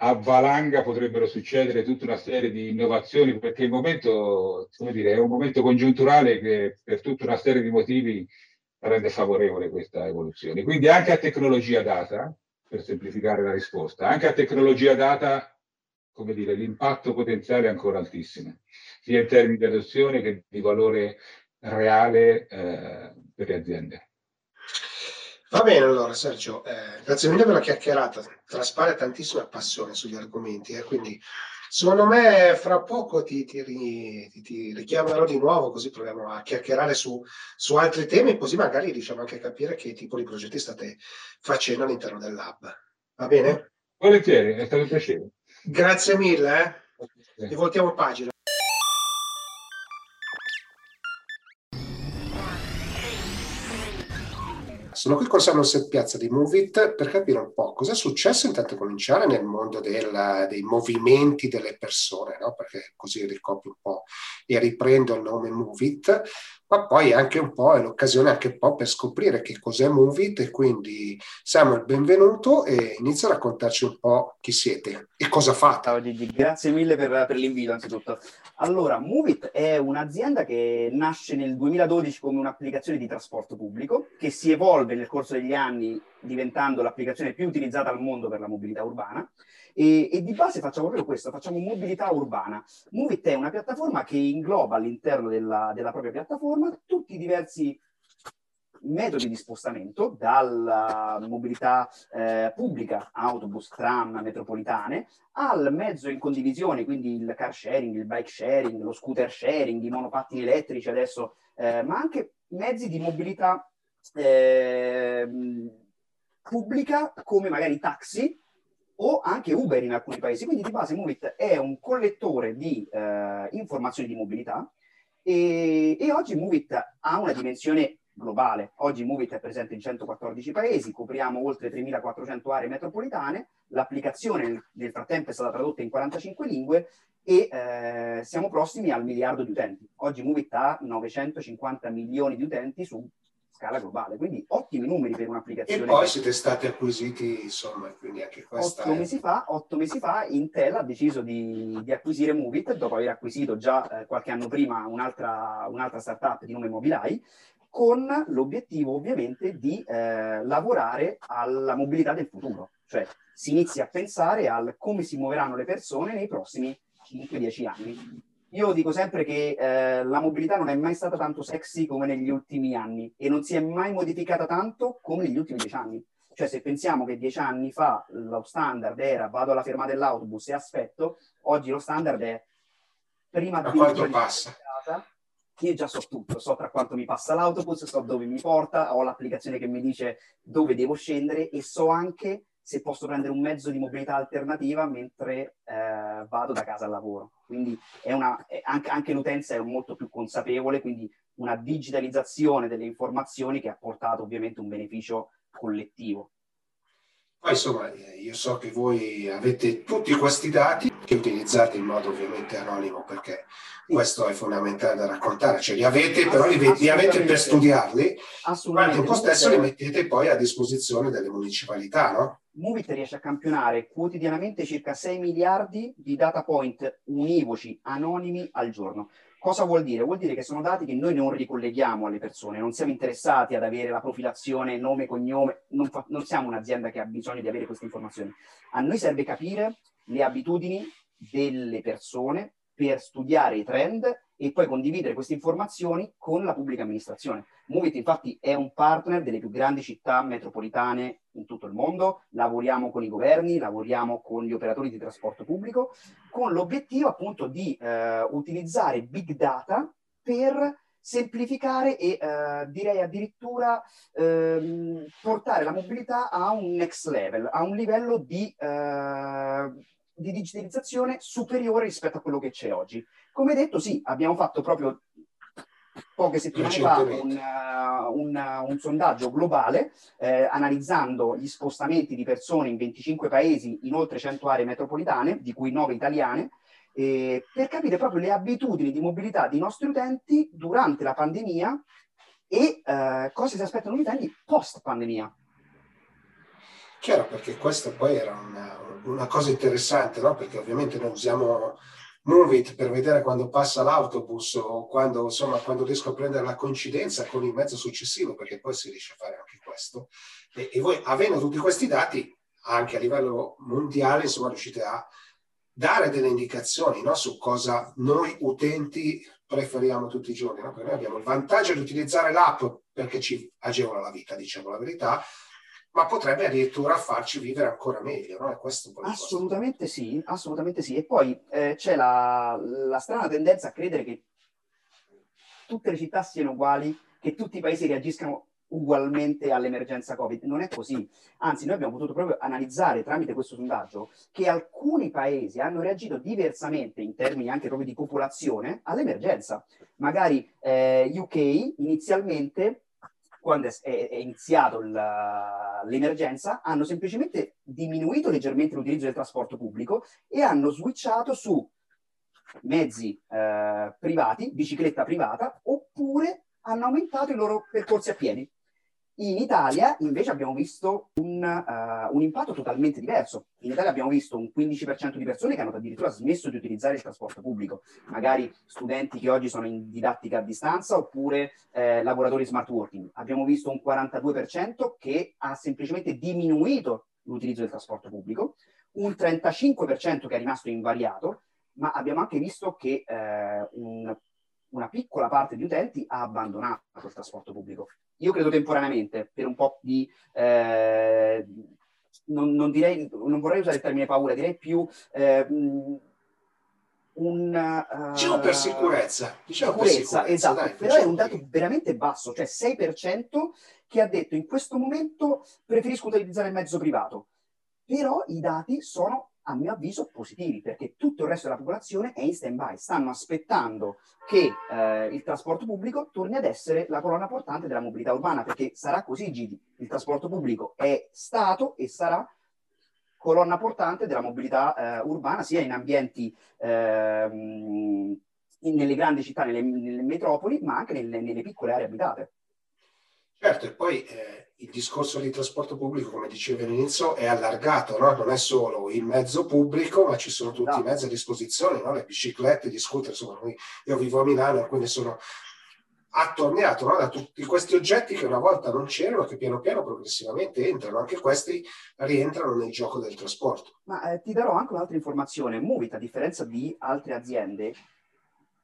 a valanga potrebbero succedere tutta una serie di innovazioni perché il momento, come dire, è un momento congiunturale che per tutta una serie di motivi rende favorevole questa evoluzione. Quindi anche a tecnologia data, per semplificare la risposta, anche a tecnologia data, come dire, l'impatto potenziale è ancora altissimo, sia in termini di adozione che di valore reale eh, per le aziende. Va bene allora Sergio, eh, grazie mille per la chiacchierata, traspare tantissima passione sugli argomenti, eh, quindi secondo me fra poco ti, ti, ti, ti, richiamerò di nuovo così proviamo a chiacchierare su, su, altri temi così magari riusciamo anche a capire che tipo di progetti state facendo all'interno del lab. Va bene? Volentieri, è stato un piacere. Grazie mille, eh. voltiamo pagina. Sono qui con Samuel Set Piazza di Movit per capire un po' cosa è successo intanto cominciare nel mondo del, dei movimenti delle persone, no? perché così ricopio un po' e riprendo il nome Movit, ma poi anche un po' è l'occasione anche un po' per scoprire che cos'è Movit e quindi Samuel benvenuto e inizia a raccontarci un po' chi siete e cosa fate. Ciao Gigi, grazie mille per, per l'invito anzitutto. Allora, Movit è un'azienda che nasce nel 2012 come un'applicazione di trasporto pubblico che si evolve nel corso degli anni diventando l'applicazione più utilizzata al mondo per la mobilità urbana e, e, di base facciamo proprio questo, facciamo mobilità urbana. Movit è una piattaforma che ingloba all'interno della, della propria piattaforma tutti i diversi metodi di spostamento, dalla mobilità eh, pubblica, autobus, tram, metropolitane, al mezzo in condivisione, quindi il car sharing, il bike sharing, lo scooter sharing, i monopattini elettrici adesso, eh, ma anche mezzi di mobilità eh, pubblica come magari taxi o anche Uber in alcuni paesi. Quindi di base Movit è un collettore di eh, informazioni di mobilità e, e, oggi Movit ha una dimensione globale. Oggi Movit è presente in 114 paesi, copriamo oltre 3.400 aree metropolitane, l'applicazione nel frattempo è stata tradotta in 45 lingue e eh, siamo prossimi al miliardo di utenti. Oggi Movit ha 950 milioni di utenti su scala globale, quindi ottimi numeri per un'applicazione. E poi siete stati acquisiti, insomma, quindi anche questa... Otto, è... mesi, fa, otto mesi fa Intel ha deciso di, di acquisire Movit, dopo aver acquisito già eh, qualche anno prima un'altra, un'altra startup di nome Mobilai, con l'obiettivo ovviamente di eh, lavorare alla mobilità del futuro, cioè si inizia a pensare al come si muoveranno le persone nei prossimi 5-10 anni. Io dico sempre che eh, la mobilità non è mai stata tanto sexy come negli ultimi anni e non si è mai modificata tanto come negli ultimi dieci anni. Cioè, se pensiamo che dieci anni fa lo standard era vado alla fermata dell'autobus e aspetto, oggi lo standard è prima di quanto passa. Casa, io già so tutto, so tra quanto mi passa l'autobus, so dove mi porta, ho l'applicazione che mi dice dove devo scendere e so anche se posso prendere un mezzo di mobilità alternativa mentre eh, vado da casa al lavoro. Quindi è una, anche, anche, l'utenza è molto più consapevole, quindi una digitalizzazione delle informazioni che ha portato ovviamente un beneficio collettivo. Poi insomma, io so che voi avete tutti questi dati che utilizzate in modo ovviamente anonimo perché questo è fondamentale da raccontare, cioè li avete, però li, li avete per studiarli, ma al tempo stesso li mettete poi a disposizione delle municipalità, no? Movit riesce a campionare quotidianamente circa 6 miliardi di data point univoci anonimi al giorno. Cosa vuol dire? Vuol dire che sono dati che noi non ricolleghiamo alle persone, non siamo interessati ad avere la profilazione, nome, cognome, non, fa, non siamo un'azienda che ha bisogno di avere queste informazioni. A noi serve capire le abitudini delle persone per studiare i trend e poi condividere queste informazioni con la pubblica amministrazione. Movit infatti è un partner delle più grandi città metropolitane in tutto il mondo, lavoriamo con i governi, lavoriamo con gli operatori di trasporto pubblico, con l'obiettivo appunto di eh, utilizzare big data per semplificare e eh, direi addirittura eh, portare la mobilità a un next level, a un livello di eh, di digitalizzazione superiore rispetto a quello che c'è oggi. Come detto, sì, abbiamo fatto proprio poche settimane fa un, uh, un, un, sondaggio globale eh, analizzando gli spostamenti di persone in 25 paesi in oltre 100 aree metropolitane, di cui 9 italiane, eh, per capire proprio le abitudini di mobilità dei nostri utenti durante la pandemia e eh, cosa si aspettano gli utenti post pandemia. Chiaro, perché questa poi era una, una cosa interessante, no? perché ovviamente noi usiamo Movit per vedere quando passa l'autobus o quando, insomma, quando riesco a prendere la coincidenza con il mezzo successivo, perché poi si riesce a fare anche questo. E, e voi, avendo tutti questi dati, anche a livello mondiale, insomma, riuscite a dare delle indicazioni no? su cosa noi utenti preferiamo tutti i giorni. No? Perché noi abbiamo il vantaggio di utilizzare l'app perché ci agevola la vita, diciamo la verità, ma potrebbe addirittura farci vivere ancora meglio, no? assolutamente sì, assolutamente sì. E poi eh, c'è la, la strana tendenza a credere che tutte le città siano uguali, che tutti i paesi reagiscano ugualmente all'emergenza Covid. Non è così. Anzi, noi abbiamo potuto proprio analizzare tramite questo sondaggio che alcuni paesi hanno reagito diversamente in termini anche proprio di popolazione all'emergenza. Magari eh, UK inizialmente quando è, è iniziato l'emergenza, hanno semplicemente diminuito leggermente l'utilizzo del trasporto pubblico e hanno switchato su mezzi eh, privati, bicicletta privata, oppure hanno aumentato i loro percorsi a piedi. In Italia invece abbiamo visto un, uh, un, impatto totalmente diverso. In Italia abbiamo visto un 15% di persone che hanno addirittura smesso di utilizzare il trasporto pubblico, magari studenti che oggi sono in didattica a distanza oppure eh, lavoratori smart working. Abbiamo visto un 42% che ha semplicemente diminuito l'utilizzo del trasporto pubblico, un 35% che è rimasto invariato, ma abbiamo anche visto che eh, un una piccola parte di utenti ha abbandonato il trasporto pubblico. Io credo temporaneamente, per un po' di... Eh, non, non, direi, non vorrei usare il termine paura, direi più eh, un... Uh, diciamo per sicurezza. Diciamo sicurezza, per sicurezza esatto, dai, però è un dato veramente basso, cioè 6% che ha detto in questo momento preferisco utilizzare il mezzo privato. Però i dati sono a mio avviso positivi, perché tutto il resto della popolazione è in stand-by, stanno aspettando che eh, il trasporto pubblico torni ad essere la colonna portante della mobilità urbana, perché sarà così, Gigi, il trasporto pubblico è stato e sarà colonna portante della mobilità eh, urbana, sia in ambienti eh, nelle grandi città, nelle, nelle, metropoli, ma anche nelle, nelle piccole aree abitate. Certo, e poi eh, il discorso di trasporto pubblico, come dicevi all'inizio, è allargato, no? non è solo il mezzo pubblico, ma ci sono tutti no. i mezzi a disposizione, no? le biciclette, gli scooter, insomma, io vivo a Milano, quindi sono attorniato no? da tutti questi oggetti che una volta non c'erano, che piano piano progressivamente entrano, anche questi rientrano nel gioco del trasporto. Ma eh, ti darò anche un'altra informazione, Movit, a differenza di altre aziende,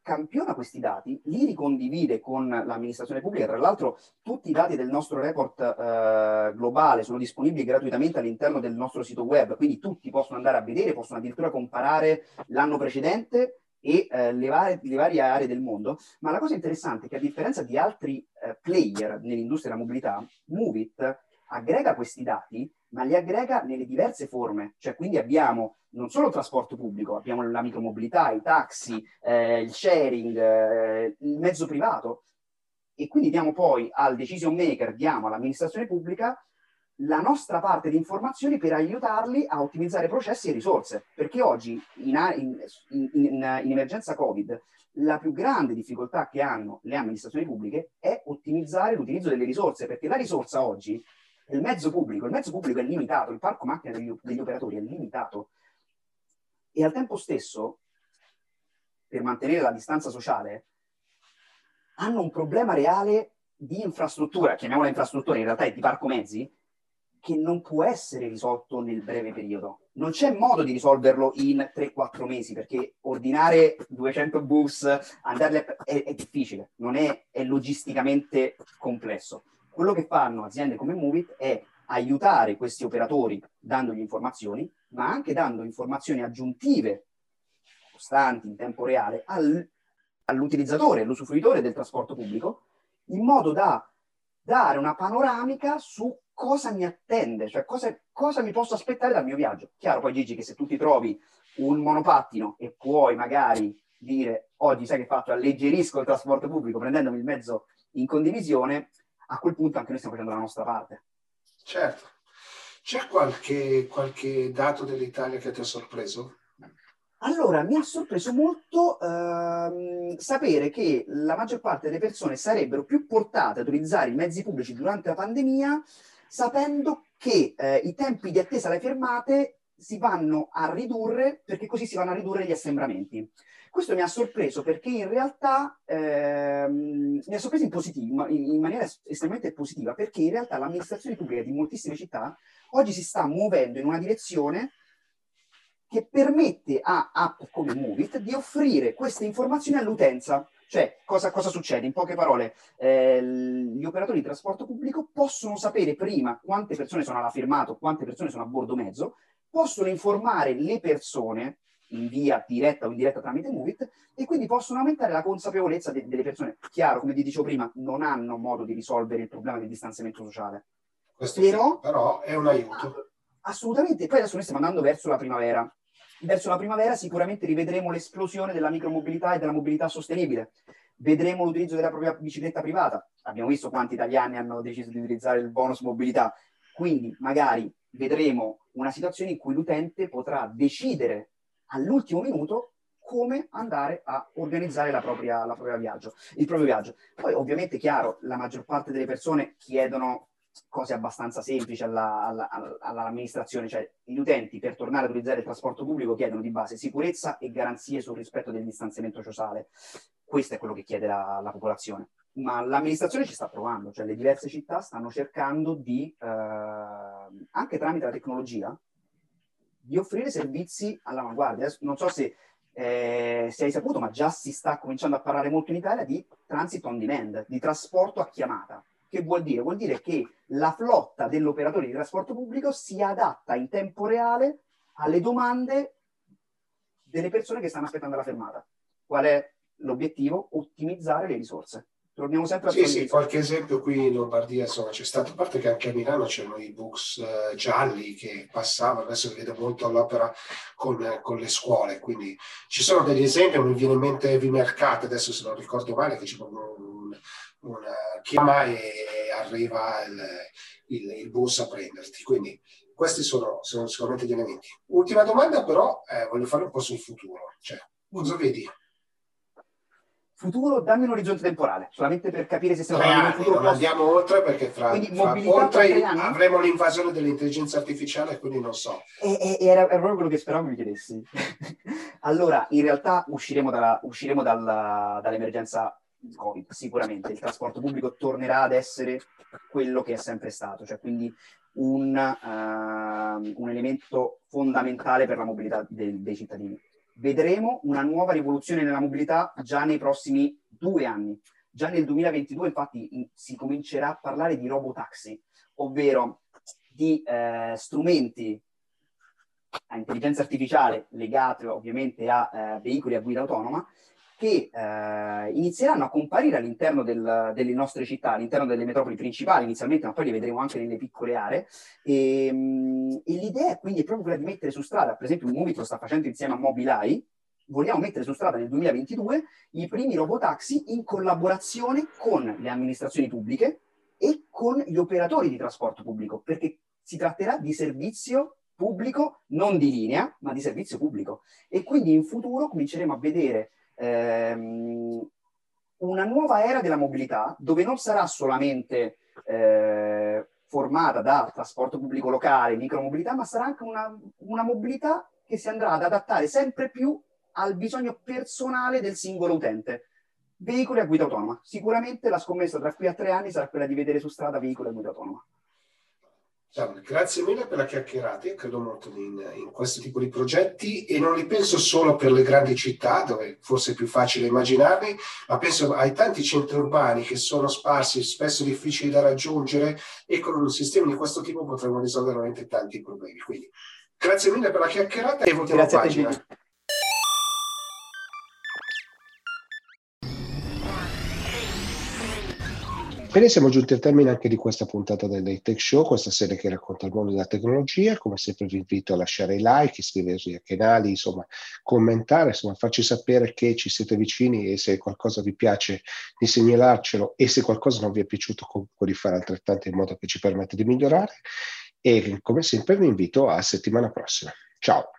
campiona questi dati, li ricondivide con l'amministrazione pubblica. Tra l'altro tutti i dati del nostro report eh, globale sono disponibili gratuitamente all'interno del nostro sito web, quindi tutti possono andare a vedere, possono addirittura comparare l'anno precedente e eh, le, varie, le, varie, aree del mondo. Ma la cosa interessante è che a differenza di altri eh, player nell'industria della mobilità, Movit aggrega questi dati, ma li aggrega nelle diverse forme. Cioè, quindi abbiamo non solo il trasporto pubblico, abbiamo la micromobilità, i taxi, eh, il sharing, eh, il mezzo privato, e quindi diamo poi al decision maker, diamo all'amministrazione pubblica la nostra parte di informazioni per aiutarli a ottimizzare processi e risorse, perché oggi in, in, in, in emergenza Covid la più grande difficoltà che hanno le amministrazioni pubbliche è ottimizzare l'utilizzo delle risorse, perché la risorsa oggi il mezzo pubblico, il mezzo pubblico è limitato, il parco macchina degli, degli operatori è limitato e al tempo stesso, per mantenere la distanza sociale, hanno un problema reale di infrastruttura, chiamiamola infrastruttura, in realtà è di parco mezzi, che non può essere risolto nel breve periodo. Non c'è modo di risolverlo in 3-4 mesi, perché ordinare 200 bus, andarle è, è, difficile, non è, è logisticamente complesso. Quello che fanno aziende come Movit è aiutare questi operatori dandogli informazioni, ma anche dando informazioni aggiuntive, costanti, in tempo reale, al, all'utilizzatore, all'usufruitore del trasporto pubblico, in modo da dare una panoramica su cosa mi attende, cioè cosa, cosa, mi posso aspettare dal mio viaggio. Chiaro poi Gigi che se tu ti trovi un monopattino e puoi magari dire oggi sai che faccio, alleggerisco il trasporto pubblico prendendomi il mezzo in condivisione, a quel punto anche noi stiamo facendo la nostra parte. Certo. C'è qualche, qualche dato dell'Italia che ti ha sorpreso? Allora, mi ha sorpreso molto ehm, sapere che la maggior parte delle persone sarebbero più portate ad utilizzare i mezzi pubblici durante la pandemia sapendo che eh, i tempi di attesa alle fermate si vanno a ridurre perché così si vanno a ridurre gli assembramenti. Questo mi ha sorpreso perché in realtà ehm, mi ha sorpreso in, positivo, in, in maniera estremamente positiva perché in realtà l'amministrazione pubblica di moltissime città oggi si sta muovendo in una direzione che permette a app come Movit di offrire queste informazioni all'utenza. Cioè, cosa, cosa succede? In poche parole, eh, gli operatori di trasporto pubblico possono sapere prima quante persone sono alla fermata, quante persone sono a bordo mezzo, possono informare le persone in via diretta o indiretta tramite Movit e quindi possono aumentare la consapevolezza de- delle persone. Chiaro, come vi dicevo prima, non hanno modo di risolvere il problema del distanziamento sociale. Questo però, sì, però è un aiuto. Assolutamente. Poi adesso noi stiamo andando verso la primavera verso la primavera sicuramente rivedremo l'esplosione della micromobilità e della mobilità sostenibile. Vedremo l'utilizzo della propria bicicletta privata. Abbiamo visto quanti italiani hanno deciso di utilizzare il bonus mobilità. Quindi magari vedremo una situazione in cui l'utente potrà decidere all'ultimo minuto come andare a organizzare la propria, la propria viaggio, il proprio viaggio. Poi ovviamente, chiaro, la maggior parte delle persone chiedono cose abbastanza semplici alla, alla, all'amministrazione, cioè gli utenti per tornare ad utilizzare il trasporto pubblico chiedono di base sicurezza e garanzie sul rispetto del distanziamento sociale. Questo è quello che chiede la, la popolazione. Ma l'amministrazione ci sta provando, cioè le diverse città stanno cercando di, eh, anche tramite la tecnologia, di offrire servizi all'avanguardia. Non so se, eh, se hai saputo, ma già si sta cominciando a parlare molto in Italia di transit on demand, di trasporto a chiamata che vuol dire? Vuol dire che la flotta dell'operatore di trasporto pubblico si adatta in tempo reale alle domande delle persone che stanno aspettando la fermata. Qual è l'obiettivo? Ottimizzare le risorse. Torniamo sempre a Sì, sì, qualche esempio qui in Lombardia, insomma, c'è stato, a parte che anche a Milano c'erano i bus eh, gialli che passavano, adesso li vedo molto all'opera con, eh, con, le scuole, quindi ci sono degli esempi, mi viene in mente Vimercate, adesso se non ricordo male, che c'è un, una chiama e arriva il, il, il, bus a prenderti. Quindi questi sono, sono, sicuramente gli elementi. Ultima domanda però, eh, voglio fare un po' sul futuro. Cioè, cosa vedi? Futuro, dammi un orizzonte temporale, solamente per capire se stiamo parlando di un futuro. Non andiamo oltre perché fra, fra oltre avremo l'invasione dell'intelligenza artificiale, quindi non so. E, e, era, era, proprio quello che speravo mi chiedessi. *laughs* allora, in realtà usciremo, dalla, usciremo dalla, dall'emergenza Covid, sicuramente il trasporto pubblico tornerà ad essere quello che è sempre stato, cioè quindi un, uh, un elemento fondamentale per la mobilità de- dei cittadini. Vedremo una nuova rivoluzione nella mobilità già nei prossimi due anni. Già nel 2022 infatti in- si comincerà a parlare di robotaxi, ovvero di eh, strumenti a intelligenza artificiale legati ovviamente a eh, veicoli a guida autonoma che eh, inizieranno a comparire all'interno del, delle nostre città, all'interno delle metropoli principali inizialmente, ma poi li vedremo anche nelle piccole aree. E, e l'idea quindi è proprio quella di mettere su strada, per esempio, Movit lo sta facendo insieme a Mobileye, vogliamo mettere su strada nel 2022 i primi robotaxi in collaborazione con le amministrazioni pubbliche e con gli operatori di trasporto pubblico, perché si tratterà di servizio pubblico, non di linea, ma di servizio pubblico. E quindi in futuro cominceremo a vedere ehm, una nuova era della mobilità, dove non sarà solamente eh, formata da trasporto pubblico locale, micromobilità, ma sarà anche una, una mobilità che si andrà ad adattare sempre più al bisogno personale del singolo utente. Veicoli a guida autonoma. Sicuramente la scommessa tra qui a tre anni sarà quella di vedere su strada veicoli a guida autonoma. Grazie mille per la chiacchierata. Io credo molto in, in, questo tipo di progetti e non li penso solo per le grandi città, dove forse è più facile immaginarli, ma penso ai tanti centri urbani che sono sparsi, spesso difficili da raggiungere e con un sistema di questo tipo potremmo risolvere veramente tanti problemi. Quindi grazie mille per la chiacchierata e votiamo grazie pagina. Bene, siamo giunti al termine anche di questa puntata del Day Tech Show, questa serie che racconta il mondo della tecnologia. Come sempre vi invito a lasciare i like, iscrivervi ai canali, insomma, commentare, insomma, farci sapere che ci siete vicini e se qualcosa vi piace di segnalarcelo e se qualcosa non vi è piaciuto comunque di fare altrettanto in modo che ci permette di migliorare. E come sempre vi invito a settimana prossima. Ciao!